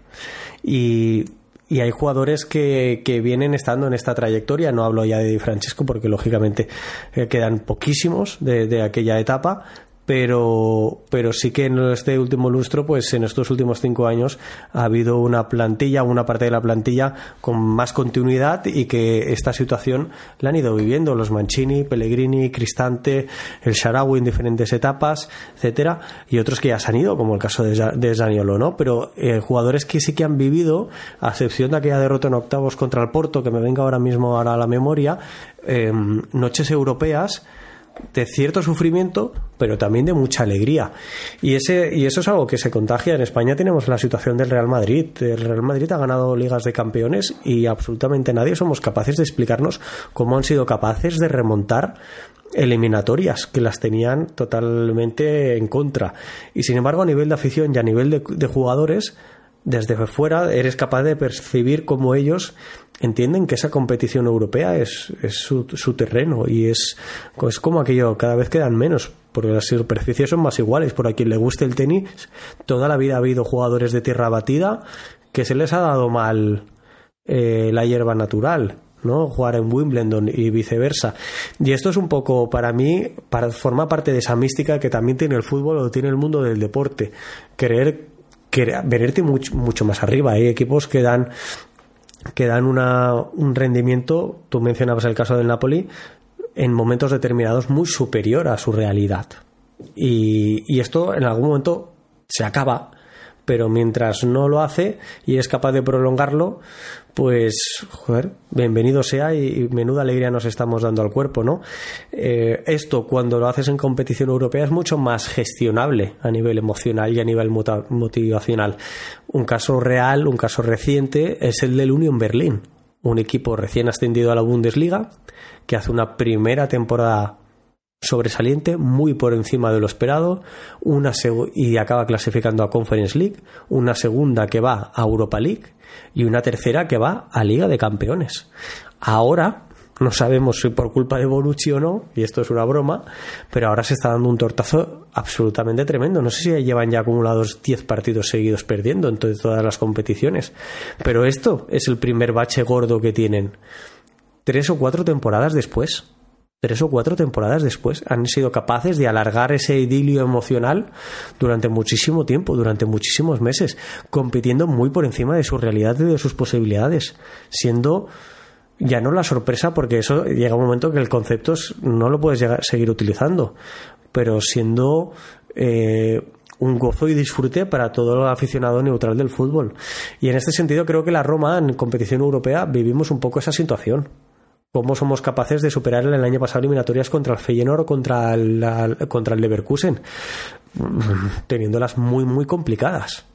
S2: Y y hay jugadores que, que, vienen estando en esta trayectoria. No hablo ya de Di Francesco porque lógicamente eh, quedan poquísimos de, de, aquella etapa, pero, pero sí que en este último lustro, pues en estos últimos cinco años ha habido una plantilla, una parte de la plantilla con más continuidad y que esta situación la han ido viviendo los Mancini, Pellegrini, Cristante, el Sharawi en diferentes etapas, etcétera, y otros que ya se han ido, como el caso de, Zaniolo, ¿no? Pero eh, jugadores que sí que han vivido, a excepción de aquella derrota en octavos contra el Porto, que me venga ahora mismo ahora a la memoria, eh, noches europeas de cierto sufrimiento, pero también de mucha alegría. Y, ese, y eso es algo que se contagia. En España tenemos la situación del Real Madrid. El Real Madrid ha ganado ligas de campeones y absolutamente nadie somos capaces de explicarnos cómo han sido capaces de remontar eliminatorias que las tenían totalmente en contra. Y sin embargo, a nivel de afición y a nivel de, de jugadores, desde fuera eres capaz de percibir cómo ellos entienden que esa competición europea es, es su, su, terreno y es, es como aquello, cada vez quedan menos, porque las superficies son más iguales. Por a quien le guste el tenis, toda la vida ha habido jugadores de tierra batida que se les ha dado mal eh, la hierba natural. ¿no? jugar en Wimbledon y viceversa. Y esto es un poco, para mí, para, forma parte de esa mística que también tiene el fútbol o tiene el mundo del deporte. Querer, querer venirte mucho, mucho más arriba. Hay equipos que dan que dan una, un rendimiento, tú mencionabas el caso del Napoli, en momentos determinados muy superior a su realidad. Y, y esto en algún momento se acaba pero mientras no lo hace y es capaz de prolongarlo, pues, joder, bienvenido sea y, menuda alegría nos estamos dando al cuerpo, ¿no? Eh, esto, cuando lo haces en competición europea, es mucho más gestionable a nivel emocional y a nivel motivacional. Un caso real, un caso reciente, es el del Union Berlin, un equipo recién ascendido a la Bundesliga que hace una primera temporada sobresaliente, muy por encima de lo esperado, una y acaba clasificando a Conference League, una segunda que va a Europa League y una tercera que va a Liga de Campeones. Ahora no sabemos si por culpa de Bonucci o no, y esto es una broma, pero ahora se está dando un tortazo absolutamente tremendo. No sé si llevan ya acumulados 10 partidos seguidos perdiendo en todas las competiciones, pero esto es el primer bache gordo que tienen. Tres o cuatro temporadas después tres o cuatro temporadas después, han sido capaces de alargar ese idilio emocional durante muchísimo tiempo, durante muchísimos meses, compitiendo muy por encima de su realidad y de sus posibilidades, siendo ya no la sorpresa, porque eso llega un momento que el concepto no lo puedes seguir utilizando, pero siendo eh, un gozo y disfrute para todo el aficionado neutral del fútbol. Y en este sentido creo que la Roma en competición europea vivimos un poco esa situación cómo somos capaces de superar el año pasado eliminatorias contra el Feyenoord o contra el, contra el Leverkusen, teniéndolas muy, muy complicadas.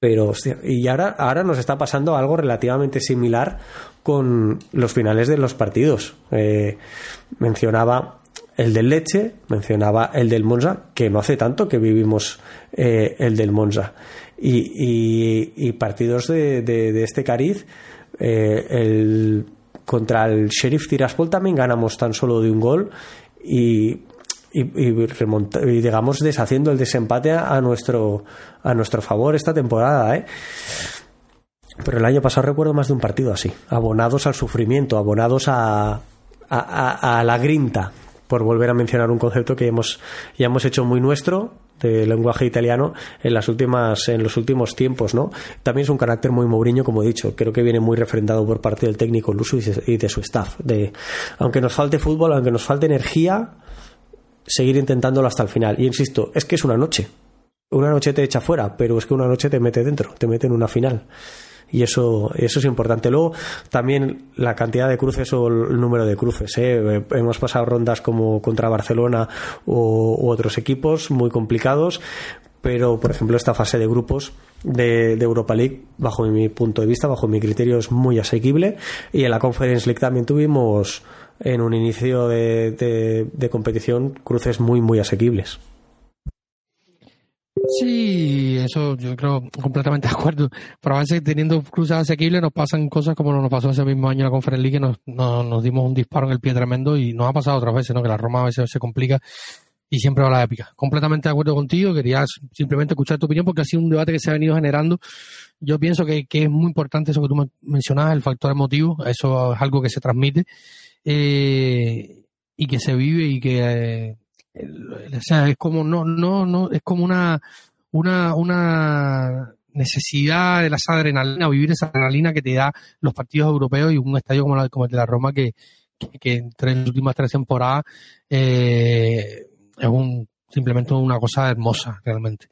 S2: Pero, y ahora, ahora nos está pasando algo relativamente similar con los finales de los partidos. Eh, mencionaba el del Leche, mencionaba el del Monza, que no hace tanto que vivimos eh, el del Monza. Y, partidos de, este cariz, eh, el contra el Sheriff Tiraspol también ganamos tan solo de un gol y, y, digamos deshaciendo el desempate a nuestro a nuestro favor esta temporada ¿eh? pero el año pasado recuerdo más de un partido así abonados al sufrimiento abonados a, a, a la grinta por volver a mencionar un concepto que hemos, ya hemos hecho muy nuestro de lenguaje italiano en las últimas en los últimos tiempos no también es un carácter muy Mourinho como he dicho. Creo que viene muy refrendado por parte del técnico Luso y de su staff de aunque nos falte fútbol aunque nos falte energía seguir intentándolo hasta el final. Y insisto es que es una noche. Una noche te echa fuera pero es que una noche te mete dentro te mete en una final y eso, eso es importante. Luego, también la cantidad de cruces o el número de cruces. ¿eh? Hemos pasado rondas como contra Barcelona u otros equipos muy complicados, pero por ejemplo esta fase de grupos de, Europa League bajo mi punto de vista bajo mi criterio es muy asequible y en la Conference League también tuvimos en un inicio de, de competición cruces muy muy asequibles
S1: Sí, eso yo creo completamente de acuerdo. Pero a veces teniendo cruces asequibles nos pasan cosas como nos pasó ese mismo año en la Conference League, que nos, nos, dimos un disparo en el pie tremendo y nos ha pasado otras veces, ¿no? Que la Roma a veces se complica y siempre va la épica. Completamente de acuerdo contigo, quería simplemente escuchar tu opinión porque ha sido un debate que se ha venido generando. Yo pienso que, que es muy importante eso que tú mencionabas, el factor emotivo, eso es algo que se transmite eh, y que se vive y que... Eh, o sea, es como no, no, no, es como una, una, una necesidad de la adrenalina, vivir esa adrenalina que te da los partidos europeos y un estadio como, como el de la Roma que, que, entre las últimas tres temporadas eh, es un simplemente una cosa hermosa realmente.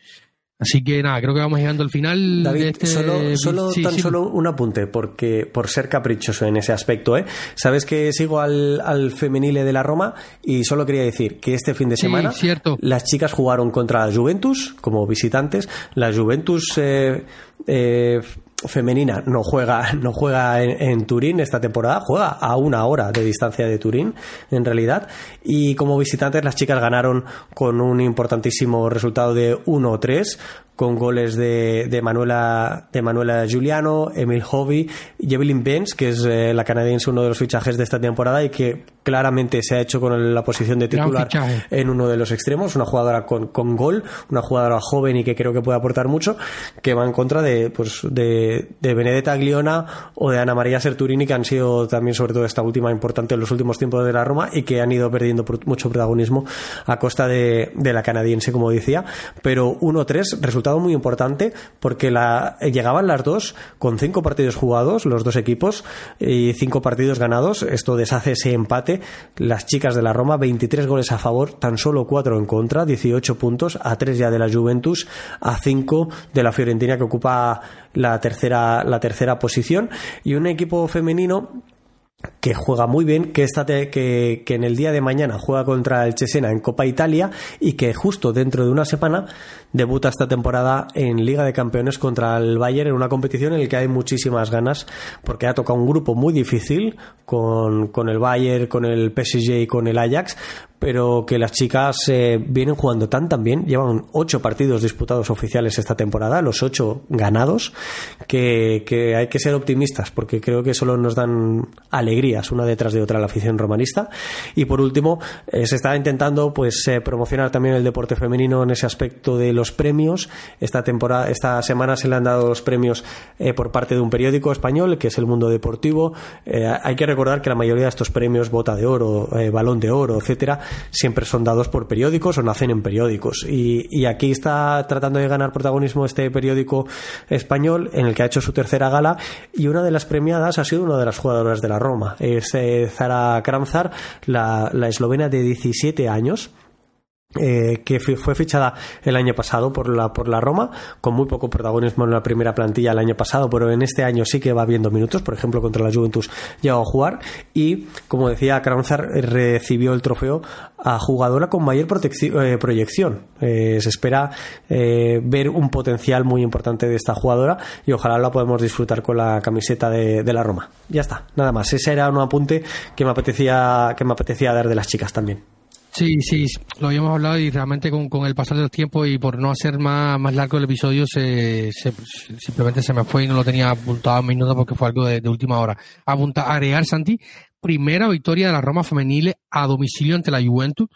S1: Así que nada, creo que vamos llegando al final.
S2: David,
S1: de este...
S2: solo, solo tan solo un apunte, porque por ser caprichoso en ese aspecto, ¿eh? Sabes que sigo al, al femenile de la Roma y solo quería decir que este fin de semana
S1: cierto.
S2: las chicas jugaron contra la Juventus como visitantes. La Juventus eh, eh, femenina no juega, no juega en, Turín esta temporada, juega a una hora de distancia de Turín, en realidad. Y como visitantes, las chicas ganaron con un importantísimo resultado de 1-3 con goles de, de Manuela de Manuela Giuliano, Emil Hovey y Evelyn Benz, que es eh, la canadiense, uno de los fichajes de esta temporada y que claramente se ha hecho con la posición de titular en uno de los extremos, una jugadora con, con, gol, una jugadora joven y que creo que puede aportar mucho, que va en contra de, pues, de, de Benedetta Gliona o de Ana María Serturini, que han sido también, sobre todo esta última, importante en los últimos tiempos de la Roma y que han ido perdiendo mucho protagonismo a costa de, de la canadiense, como decía. Pero 1-3, muy importante porque la, llegaban las dos con cinco partidos jugados, los dos equipos, y cinco partidos ganados. Esto deshace ese empate. Las chicas de la Roma, 23 goles a favor, tan solo 4 en contra, 18 puntos, a 3 ya de la Juventus, a 5 de la Fiorentina que ocupa la tercera, la tercera posición. Y un equipo femenino que juega muy bien, que, esta que, que, en el día de mañana juega contra el Cesena en Copa Italia y que justo dentro de una semana debuta esta temporada en Liga de Campeones contra el Bayern en una competición en la que hay muchísimas ganas porque ha tocado un grupo muy difícil con, con el Bayern, con el PSG y con el Ajax, pero que las chicas eh, vienen jugando tan tan bien, llevan ocho partidos disputados oficiales esta temporada, los ocho ganados, que, hay que ser optimistas, porque creo que solo nos dan alegrías una detrás de otra la afición romanista. Y por último, eh, se está intentando pues eh, promocionar también el deporte femenino en ese aspecto de los premios. Esta temporada, esta semana se le han dado los premios por parte de un periódico español, que es El Mundo Deportivo. hay que recordar que la mayoría de estos premios, bota de oro, balón de oro, etcétera, siempre son dados por periódicos o nacen en periódicos. Y, aquí está tratando de ganar protagonismo este periódico español en el que ha hecho su tercera gala y una de las premiadas ha sido una de las jugadoras de la Roma. Es eh, Zara Kramzar, la, la eslovena de 17 años eh, que fue fichada el año pasado por la, por la Roma, con muy poco protagonismo en la primera plantilla el año pasado, pero en este año sí que va viendo minutos, por ejemplo contra la Juventus llegó a jugar y, como decía Kranzar, recibió el trofeo a jugadora con mayor eh, proyección. Eh, se espera ver un potencial muy importante de esta jugadora y ojalá la podamos disfrutar con la camiseta de, de la Roma. Ya está, nada más. Ese era un apunte que me apetecía, que me apetecía dar de las chicas también.
S1: Sí, sí, lo habíamos hablado y realmente con, con el pasar del tiempo y por no hacer más, más largo el episodio, se, simplemente se me fue y no lo tenía apuntado en mi nota porque fue algo de, última hora. Apunta, agregar, Santi, primera victoria de la Roma femenil a domicilio ante la Juventus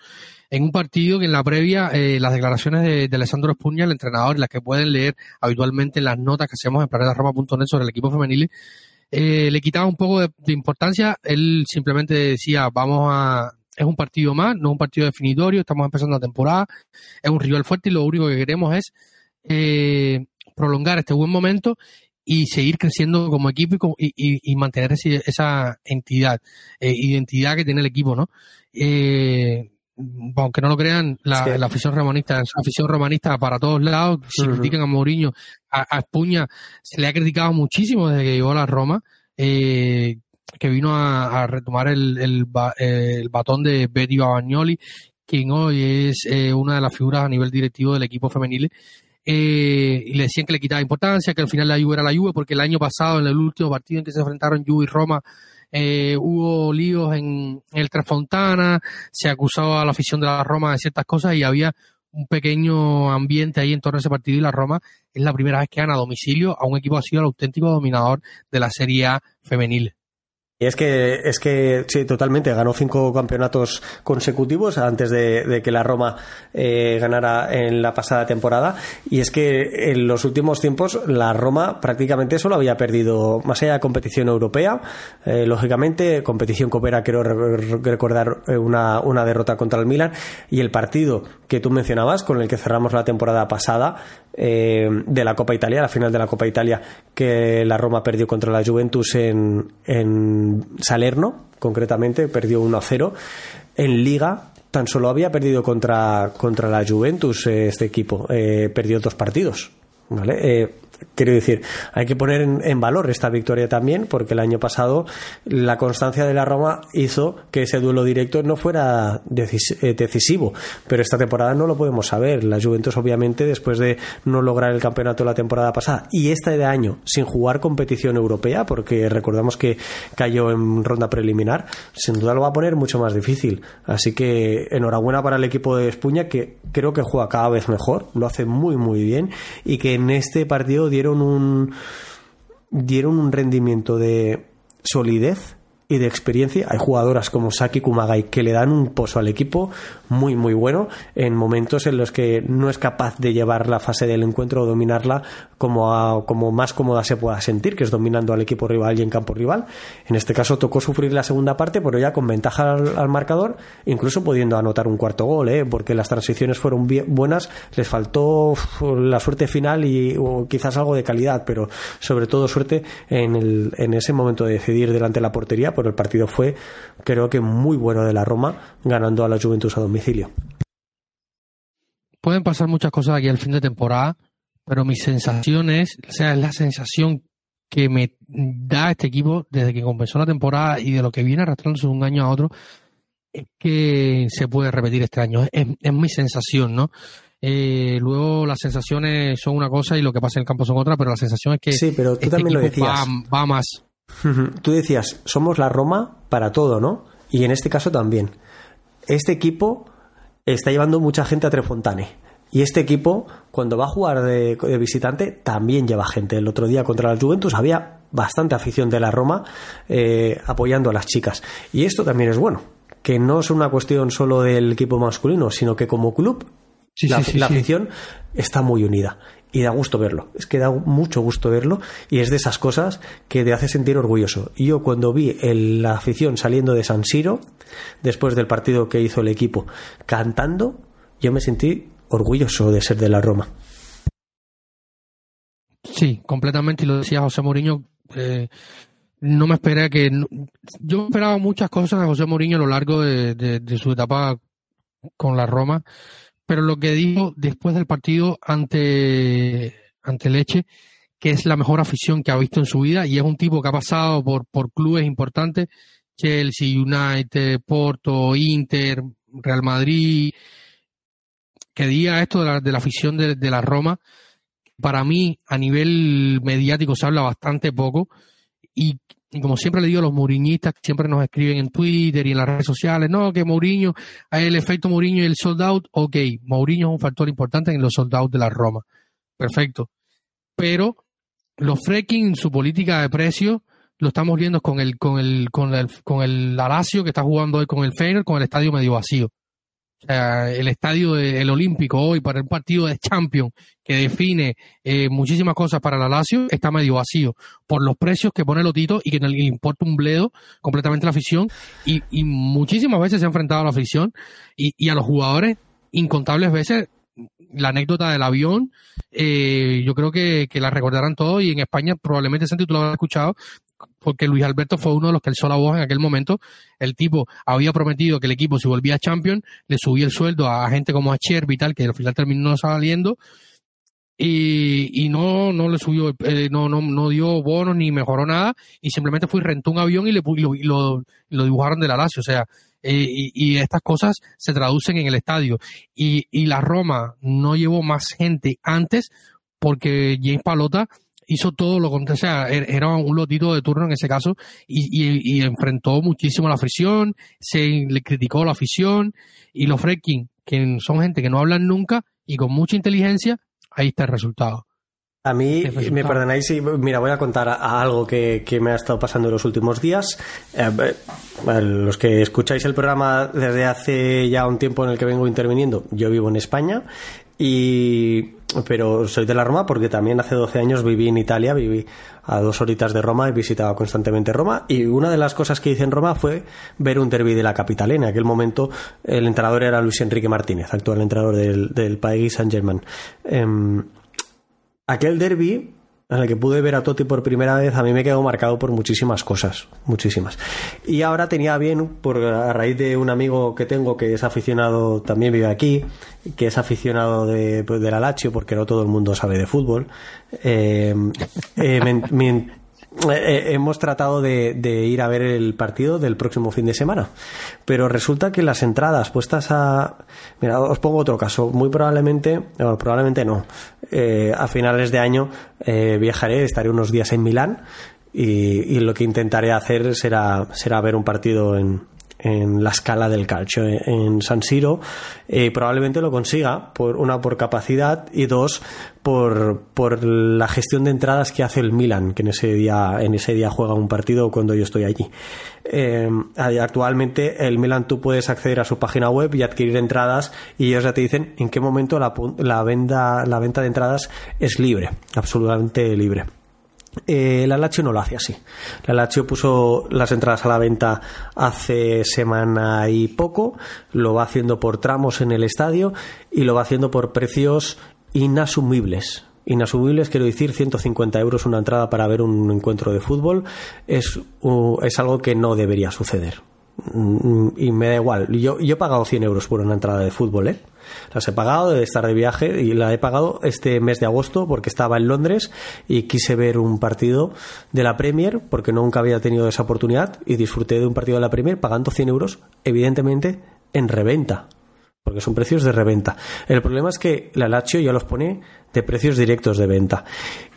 S1: en un partido que en la previa eh, las declaraciones de, Alessandro Spugna, el entrenador, las que pueden leer habitualmente en las notas que hacemos en planetaroma.net sobre el equipo femenil, eh, le quitaba un poco de, de importancia. Él simplemente decía, vamos a es un partido más, no es un partido definitorio, estamos empezando la temporada, es un rival fuerte y lo único que queremos es eh, prolongar este buen momento y seguir creciendo como equipo y, mantener esa entidad, eh, identidad que tiene el equipo, ¿no? Eh, aunque no lo crean, la, afición romanista es afición romanista para todos lados. Si critican a Mourinho, a, a Espuña, se le ha criticado muchísimo desde que llegó a la Roma. Eh, que vino a, retomar el, batón de Betty Babagnoli, quien hoy es eh, una de las figuras a nivel directivo del equipo femenil. Eh, y le decían que le quitaba importancia, que al final la Juve era la Juve, porque el año pasado, en el último partido en que se enfrentaron Juve y Roma, eh, hubo líos en, el Trasfontana, se acusaba a la afición de la Roma de ciertas cosas y había un pequeño ambiente ahí en torno a ese partido y la Roma es la primera vez que gana a domicilio a un equipo así, el auténtico dominador de la Serie A femenil.
S2: Y es que, es que sí, totalmente, ganó cinco campeonatos consecutivos antes de, que la Roma eh, ganara en la pasada temporada. Y es que en los últimos tiempos la Roma prácticamente solo había perdido, más allá de competición europea, eh, lógicamente, competición coopera, quiero recordar eh, una, una derrota contra el Milan. Y el partido que tú mencionabas, con el que cerramos la temporada pasada, eh, de la Copa Italia, la final de la Copa Italia, que la Roma perdió contra la Juventus en, en Salerno, concretamente, perdió 1-0. En Liga tan solo había perdido contra, contra la Juventus eh, este equipo, eh, perdió dos partidos. ¿vale? Eh, quiero decir, hay que poner en, valor esta victoria también, porque el año pasado la constancia de la Roma hizo que ese duelo directo no fuera eh, decisivo, pero esta temporada no lo podemos saber. La Juventus, obviamente, después de no lograr el campeonato la temporada pasada y esta de año sin jugar competición europea, porque recordamos que cayó en ronda preliminar, sin duda lo va a poner mucho más difícil. Así que enhorabuena para el equipo de Espuña, que creo que juega cada vez mejor, lo hace muy, muy bien y que en este partido dieron un dieron un rendimiento de solidez y de experiencia. Hay jugadoras como Saki Kumagai que le dan un pozo al equipo muy muy bueno en momentos en los que no es capaz de llevar la fase del encuentro o dominarla como, como más cómoda se pueda sentir, que es dominando al equipo rival y en campo rival. En este caso tocó sufrir la segunda parte, pero ya con ventaja al, marcador, incluso pudiendo anotar un cuarto gol, ¿eh? porque las transiciones fueron buenas, les faltó la suerte final y quizás algo de calidad, pero sobre todo suerte en, en ese momento de decidir delante de la portería, pero el partido fue creo que muy bueno de la Roma, ganando a la Juventus a domicilio.
S1: Pueden pasar muchas cosas aquí al fin de temporada, pero mi sensación es, o sea, es la sensación que me da este equipo desde que comenzó la temporada y de lo que viene arrastrándose de un año a otro, es que se puede repetir este año. Es, mi sensación, ¿no? Eh, luego las sensaciones son una cosa y lo que pasa en el campo son otra, pero la sensación es que
S2: sí, pero tú este también lo decías.
S1: Va, más.
S2: Tú decías, somos la Roma para todo, ¿no? Y en este caso también. Este equipo está llevando mucha gente a Trefontane. Y este equipo, cuando va a jugar de, visitante, también lleva gente. El otro día contra la Juventus había bastante afición de la Roma eh, apoyando a las chicas. Y esto también es bueno, que no es una cuestión solo del equipo masculino, sino que como club la, afición está muy unida y da gusto verlo. Es que da mucho gusto verlo y es de esas cosas que te hace sentir orgulloso. Yo cuando vi la afición saliendo de San Siro, después del partido que hizo el equipo, cantando, yo me sentí orgulloso de ser de la Roma.
S1: Sí, completamente, y lo decía José Mourinho. Eh, no me esperé que. yo esperaba muchas cosas de José Mourinho a lo largo de, su etapa con la Roma, pero lo que dijo después del partido ante, ante Leche, que es la mejor afición que ha visto en su vida, y es un tipo que ha pasado por, por clubes importantes, Chelsea, United, Porto, Inter, Real Madrid, que diga esto de la, de la afición de, la Roma, para mí a nivel mediático se habla bastante poco y, como siempre le digo los muriñistas que siempre nos escriben en Twitter y en las redes sociales, no, que Mourinho, hay el efecto Mourinho y el sold out, ok, Mourinho es un factor importante en los sold out de la Roma, perfecto, pero los freaking, su política de precios, lo estamos viendo con el, con el, con el, con el Alacio que está jugando hoy con el Feyenoord con el estadio medio vacío el estadio del Olímpico hoy para el partido de Champions que define eh, muchísimas cosas para la Lazio está medio vacío por los precios que pone Lotito y que le importa un bledo completamente la afición. Y, muchísimas veces se ha enfrentado a la afición y, a los jugadores incontables veces la anécdota del avión, eh, yo creo que, la recordarán todos y en España probablemente ese título lo habrán escuchado, porque Luis Alberto fue uno de los que alzó la voz en aquel momento. El tipo había prometido que el equipo, si volvía champion, le subía el sueldo a gente como a Cher y tal, que al final terminó saliendo. Y, y no, no le subió, eh, no, no, no dio bonos ni mejoró nada, y simplemente fue y rentó un avión y, le, y lo, lo, dibujaron de la Lazio. O sea, eh, y, y, estas cosas se traducen en el estadio. Y, y la Roma no llevó más gente antes porque James Palota hizo todo lo contrario, o sea, er, era un lotito de turno en ese caso y, enfrentó muchísimo la afición, se le criticó la afición y los freaking, que son gente que no hablan nunca y con mucha inteligencia, ahí está el resultado.
S2: A mí, me perdonáis si, mira, voy a contar algo que, me ha estado pasando en los últimos días. Eh, los que escucháis el programa desde hace ya un tiempo en el que vengo interviniendo, yo vivo en España y pero soy de la Roma porque también hace 12 años viví en Italia, viví a dos horitas de Roma y visitaba constantemente Roma y una de las cosas que hice en Roma fue ver un derby de la capital. En aquel momento el entrenador era Luis Enrique Martínez, actual entrenador del, del País Saint-Germain. Em, aquel derby en el que pude ver a Totti por primera vez, a mí me quedó marcado por muchísimas cosas, muchísimas. Y ahora tenía bien, por a raíz de un amigo que tengo que es aficionado, también vive aquí, que es aficionado de, pues, de la Lazio, porque no todo el mundo sabe de fútbol, eh, eh, eh, hemos tratado de, ir a ver el partido del próximo fin de semana. Pero resulta que las entradas puestas a. Mira, os pongo otro caso. Muy probablemente, probablemente no. Eh, a finales de año viajaré, estaré unos días en Milán y, y, lo que intentaré hacer será, será ver un partido en, en la escala del calcio en San Siro eh, probablemente lo consiga por una por capacidad y dos por, por la gestión de entradas que hace el Milan que en ese día en ese día juega un partido cuando yo estoy allí. Eh, actualmente el Milan tú puedes acceder a su página web y adquirir entradas y ellos ya te dicen en qué momento la, la venta la venta de entradas es libre absolutamente libre eh, la Lazio no lo hace así. La Lazio puso las entradas a la venta hace semana y poco, lo va haciendo por tramos en el estadio y lo va haciendo por precios inasumibles. Inasumibles, quiero decir, 150 euros una entrada para ver un encuentro de fútbol es, es algo que no debería suceder. Y me da igual. Yo, yo he pagado 100 euros por una entrada de fútbol, ¿eh? Las he pagado de estar de viaje y la he pagado este mes de agosto porque estaba en Londres y quise ver un partido de la Premier porque nunca había tenido esa oportunidad y disfruté de un partido de la Premier pagando 100 euros, evidentemente en reventa porque son precios de reventa. El problema es que la Lazio ya los pone de precios directos de venta.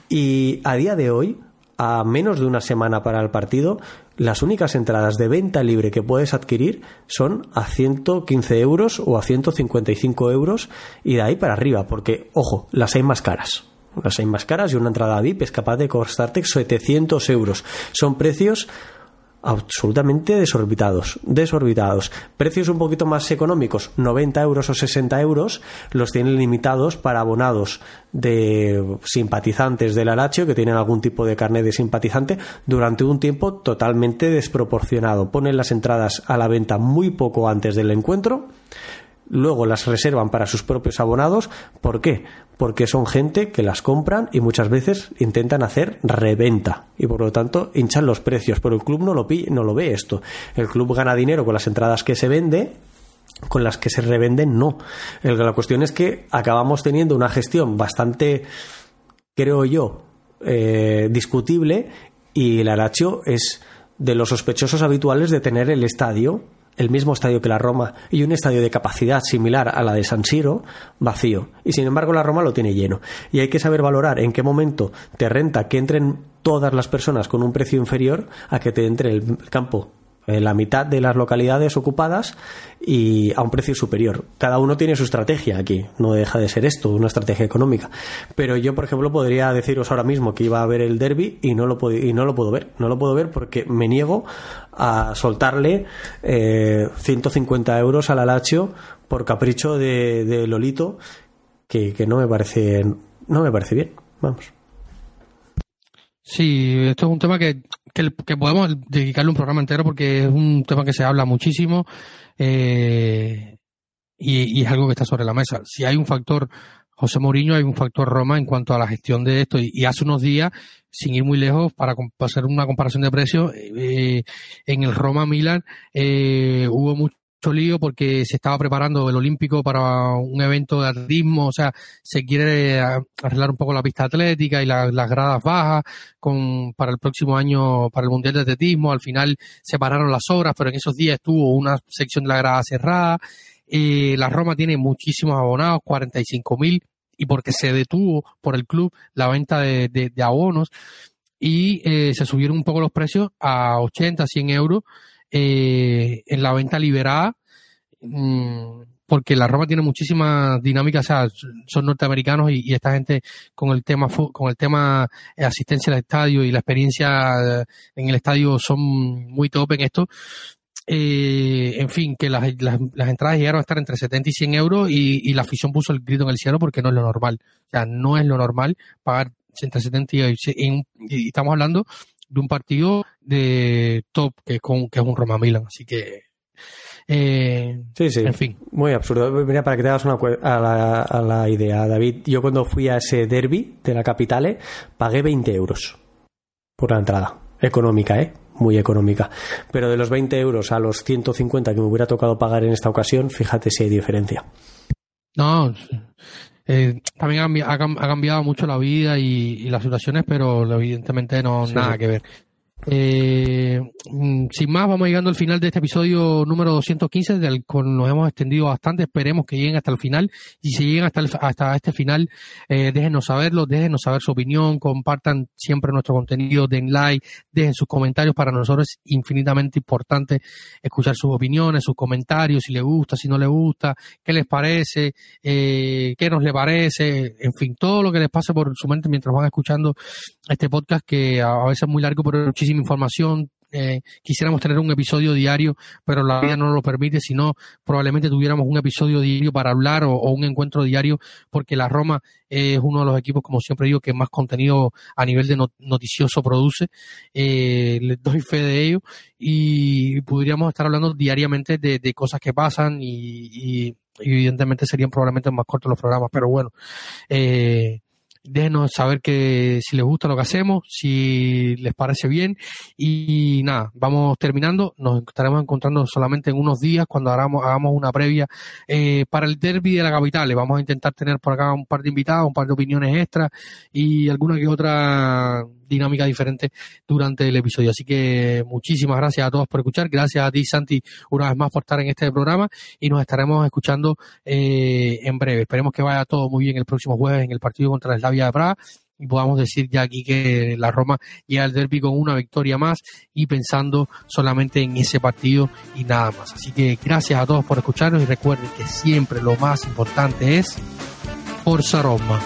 S2: Y a día de hoy, a menos de una semana para el partido, las únicas entradas de venta libre que puedes adquirir son a 115 euros o a 155 euros y de ahí para arriba, porque, ojo, las hay más caras. Las hay más caras y una entrada VIP es capaz de costarte 700 euros. Son precios absolutamente desorbitados, desorbitados. Precios un poquito más económicos, 90 euros o 60 euros, los tienen limitados para abonados de simpatizantes del Alacho que tienen algún tipo de carnet de simpatizante durante un tiempo totalmente desproporcionado. Ponen las entradas a la venta muy poco antes del encuentro luego las reservan para sus propios abonados. ¿Por qué? Porque son gente que las compran y muchas veces intentan hacer reventa y por lo tanto hinchan los precios. Pero el club no lo, no lo ve esto. El club gana dinero con las entradas que se vende con las que se revenden no. La cuestión es que acabamos teniendo una gestión bastante, creo yo, eh, discutible y el Aracho es de los sospechosos habituales de tener el estadio el mismo estadio que la Roma y un estadio de capacidad similar a la de San Siro vacío. Y sin embargo la Roma lo tiene lleno. Y hay que saber valorar en qué momento te renta que entren todas las personas con un precio inferior a que te entre el campo eh, la mitad de las localidades ocupadas y a un precio superior. Cada uno tiene su estrategia aquí, no deja de ser esto, una estrategia económica. Pero yo, por ejemplo, podría deciros ahora mismo que iba a ver el derby y no lo, y no lo puedo ver. No lo puedo ver porque me niego a soltarle eh, 150 euros al Alacho por capricho de, Lolito, que, que no me parece no me parece bien. Vamos.
S1: Sí, esto es un tema que que, podemos dedicarle un programa entero porque es un tema que se habla muchísimo eh, y, es algo que está sobre la mesa. Si hay un factor José Mourinho, hay un factor Roma en cuanto a la gestión de esto y, hace unos días, sin ir muy lejos, para, hacer una comparación de precios, eh, en el Roma Milan eh, hubo mucho lío porque se estaba preparando el Olímpico para un evento de atletismo, o sea, se quiere arreglar un poco la pista atlética y las gradas bajas con, para el próximo año, para el Mundial de Atletismo. Al final se pararon las obras, pero en esos días estuvo una sección de la grada cerrada. Eh, la Roma tiene muchísimos abonados, 45 mil, y porque se detuvo por el club la venta de, de, abonos y eh, se subieron un poco los precios a 80, 100 euros eh, en la venta liberada, mm, porque la Roma tiene muchísimas dinámicas, o sea, son norteamericanos y, esta gente con el tema con el tema asistencia al estadio y la experiencia en el estadio son muy top en esto. Eh, en fin, que las, las, entradas llegaron a estar entre 70 y 100 euros y, la afición puso el grito en el cielo porque no es lo normal. O sea, no es lo normal pagar entre 70 y, y estamos hablando de un partido de top que es, con, que es un Roma Milan. Así que Eh,
S2: sí, sí.
S1: En fin.
S2: Muy absurdo. Mira, para que te hagas una a la, a la idea, David, yo cuando fui a ese derby de la capital, pagué 20 euros por la entrada. Económica, ¿eh? Muy económica. Pero de los 20 euros a los 150 que me hubiera tocado pagar en esta ocasión, fíjate si hay diferencia.
S1: No, eh, también ha, cambiado mucho la vida y, las situaciones, pero evidentemente no nada que ver. Eh, mm, sin más, vamos llegando al final de este episodio número 215, del cual nos hemos extendido bastante. Esperemos que lleguen hasta el final. Y si llegan hasta, hasta este final, eh, déjenos saberlo, déjenos saber su opinión, compartan siempre nuestro contenido, den like, dejen sus comentarios. Para nosotros es infinitamente importante escuchar sus opiniones, sus comentarios, si les gusta, si no les gusta, qué les parece, eh, qué nos le parece, en fin, todo lo que les pase por su mente mientras van escuchando este podcast que a veces es muy largo, pero muchísimo información. Eh, quisiéramos tener un episodio diario, pero la vida no lo permite, sino probablemente tuviéramos un episodio diario para hablar o, un encuentro diario, porque la Roma es uno de los equipos, como siempre digo, que más contenido a nivel de noticioso produce. Eh, les doy fe de ello y podríamos estar hablando diariamente de, cosas que pasan y, evidentemente serían probablemente más cortos los programas, pero bueno. Eh, déjenos saber que si les gusta lo que hacemos, si les parece bien y nada, vamos terminando, nos estaremos encontrando solamente en unos días cuando hagamos, hagamos una previa eh, para el derby de la capital, vamos a intentar tener por acá un par de invitados, un par de opiniones extras y alguna que otra dinámica diferente durante el episodio. Así que muchísimas gracias a todos por escuchar. Gracias a ti, Santi, una vez más por estar en este programa y nos estaremos escuchando eh, en breve. Esperemos que vaya todo muy bien el próximo jueves en el partido contra la Slavia y podamos decir ya aquí que la Roma llega al derby con una victoria más y pensando solamente en ese partido y nada más. Así que gracias a todos por escucharnos y recuerden que siempre lo más importante es Forza Roma.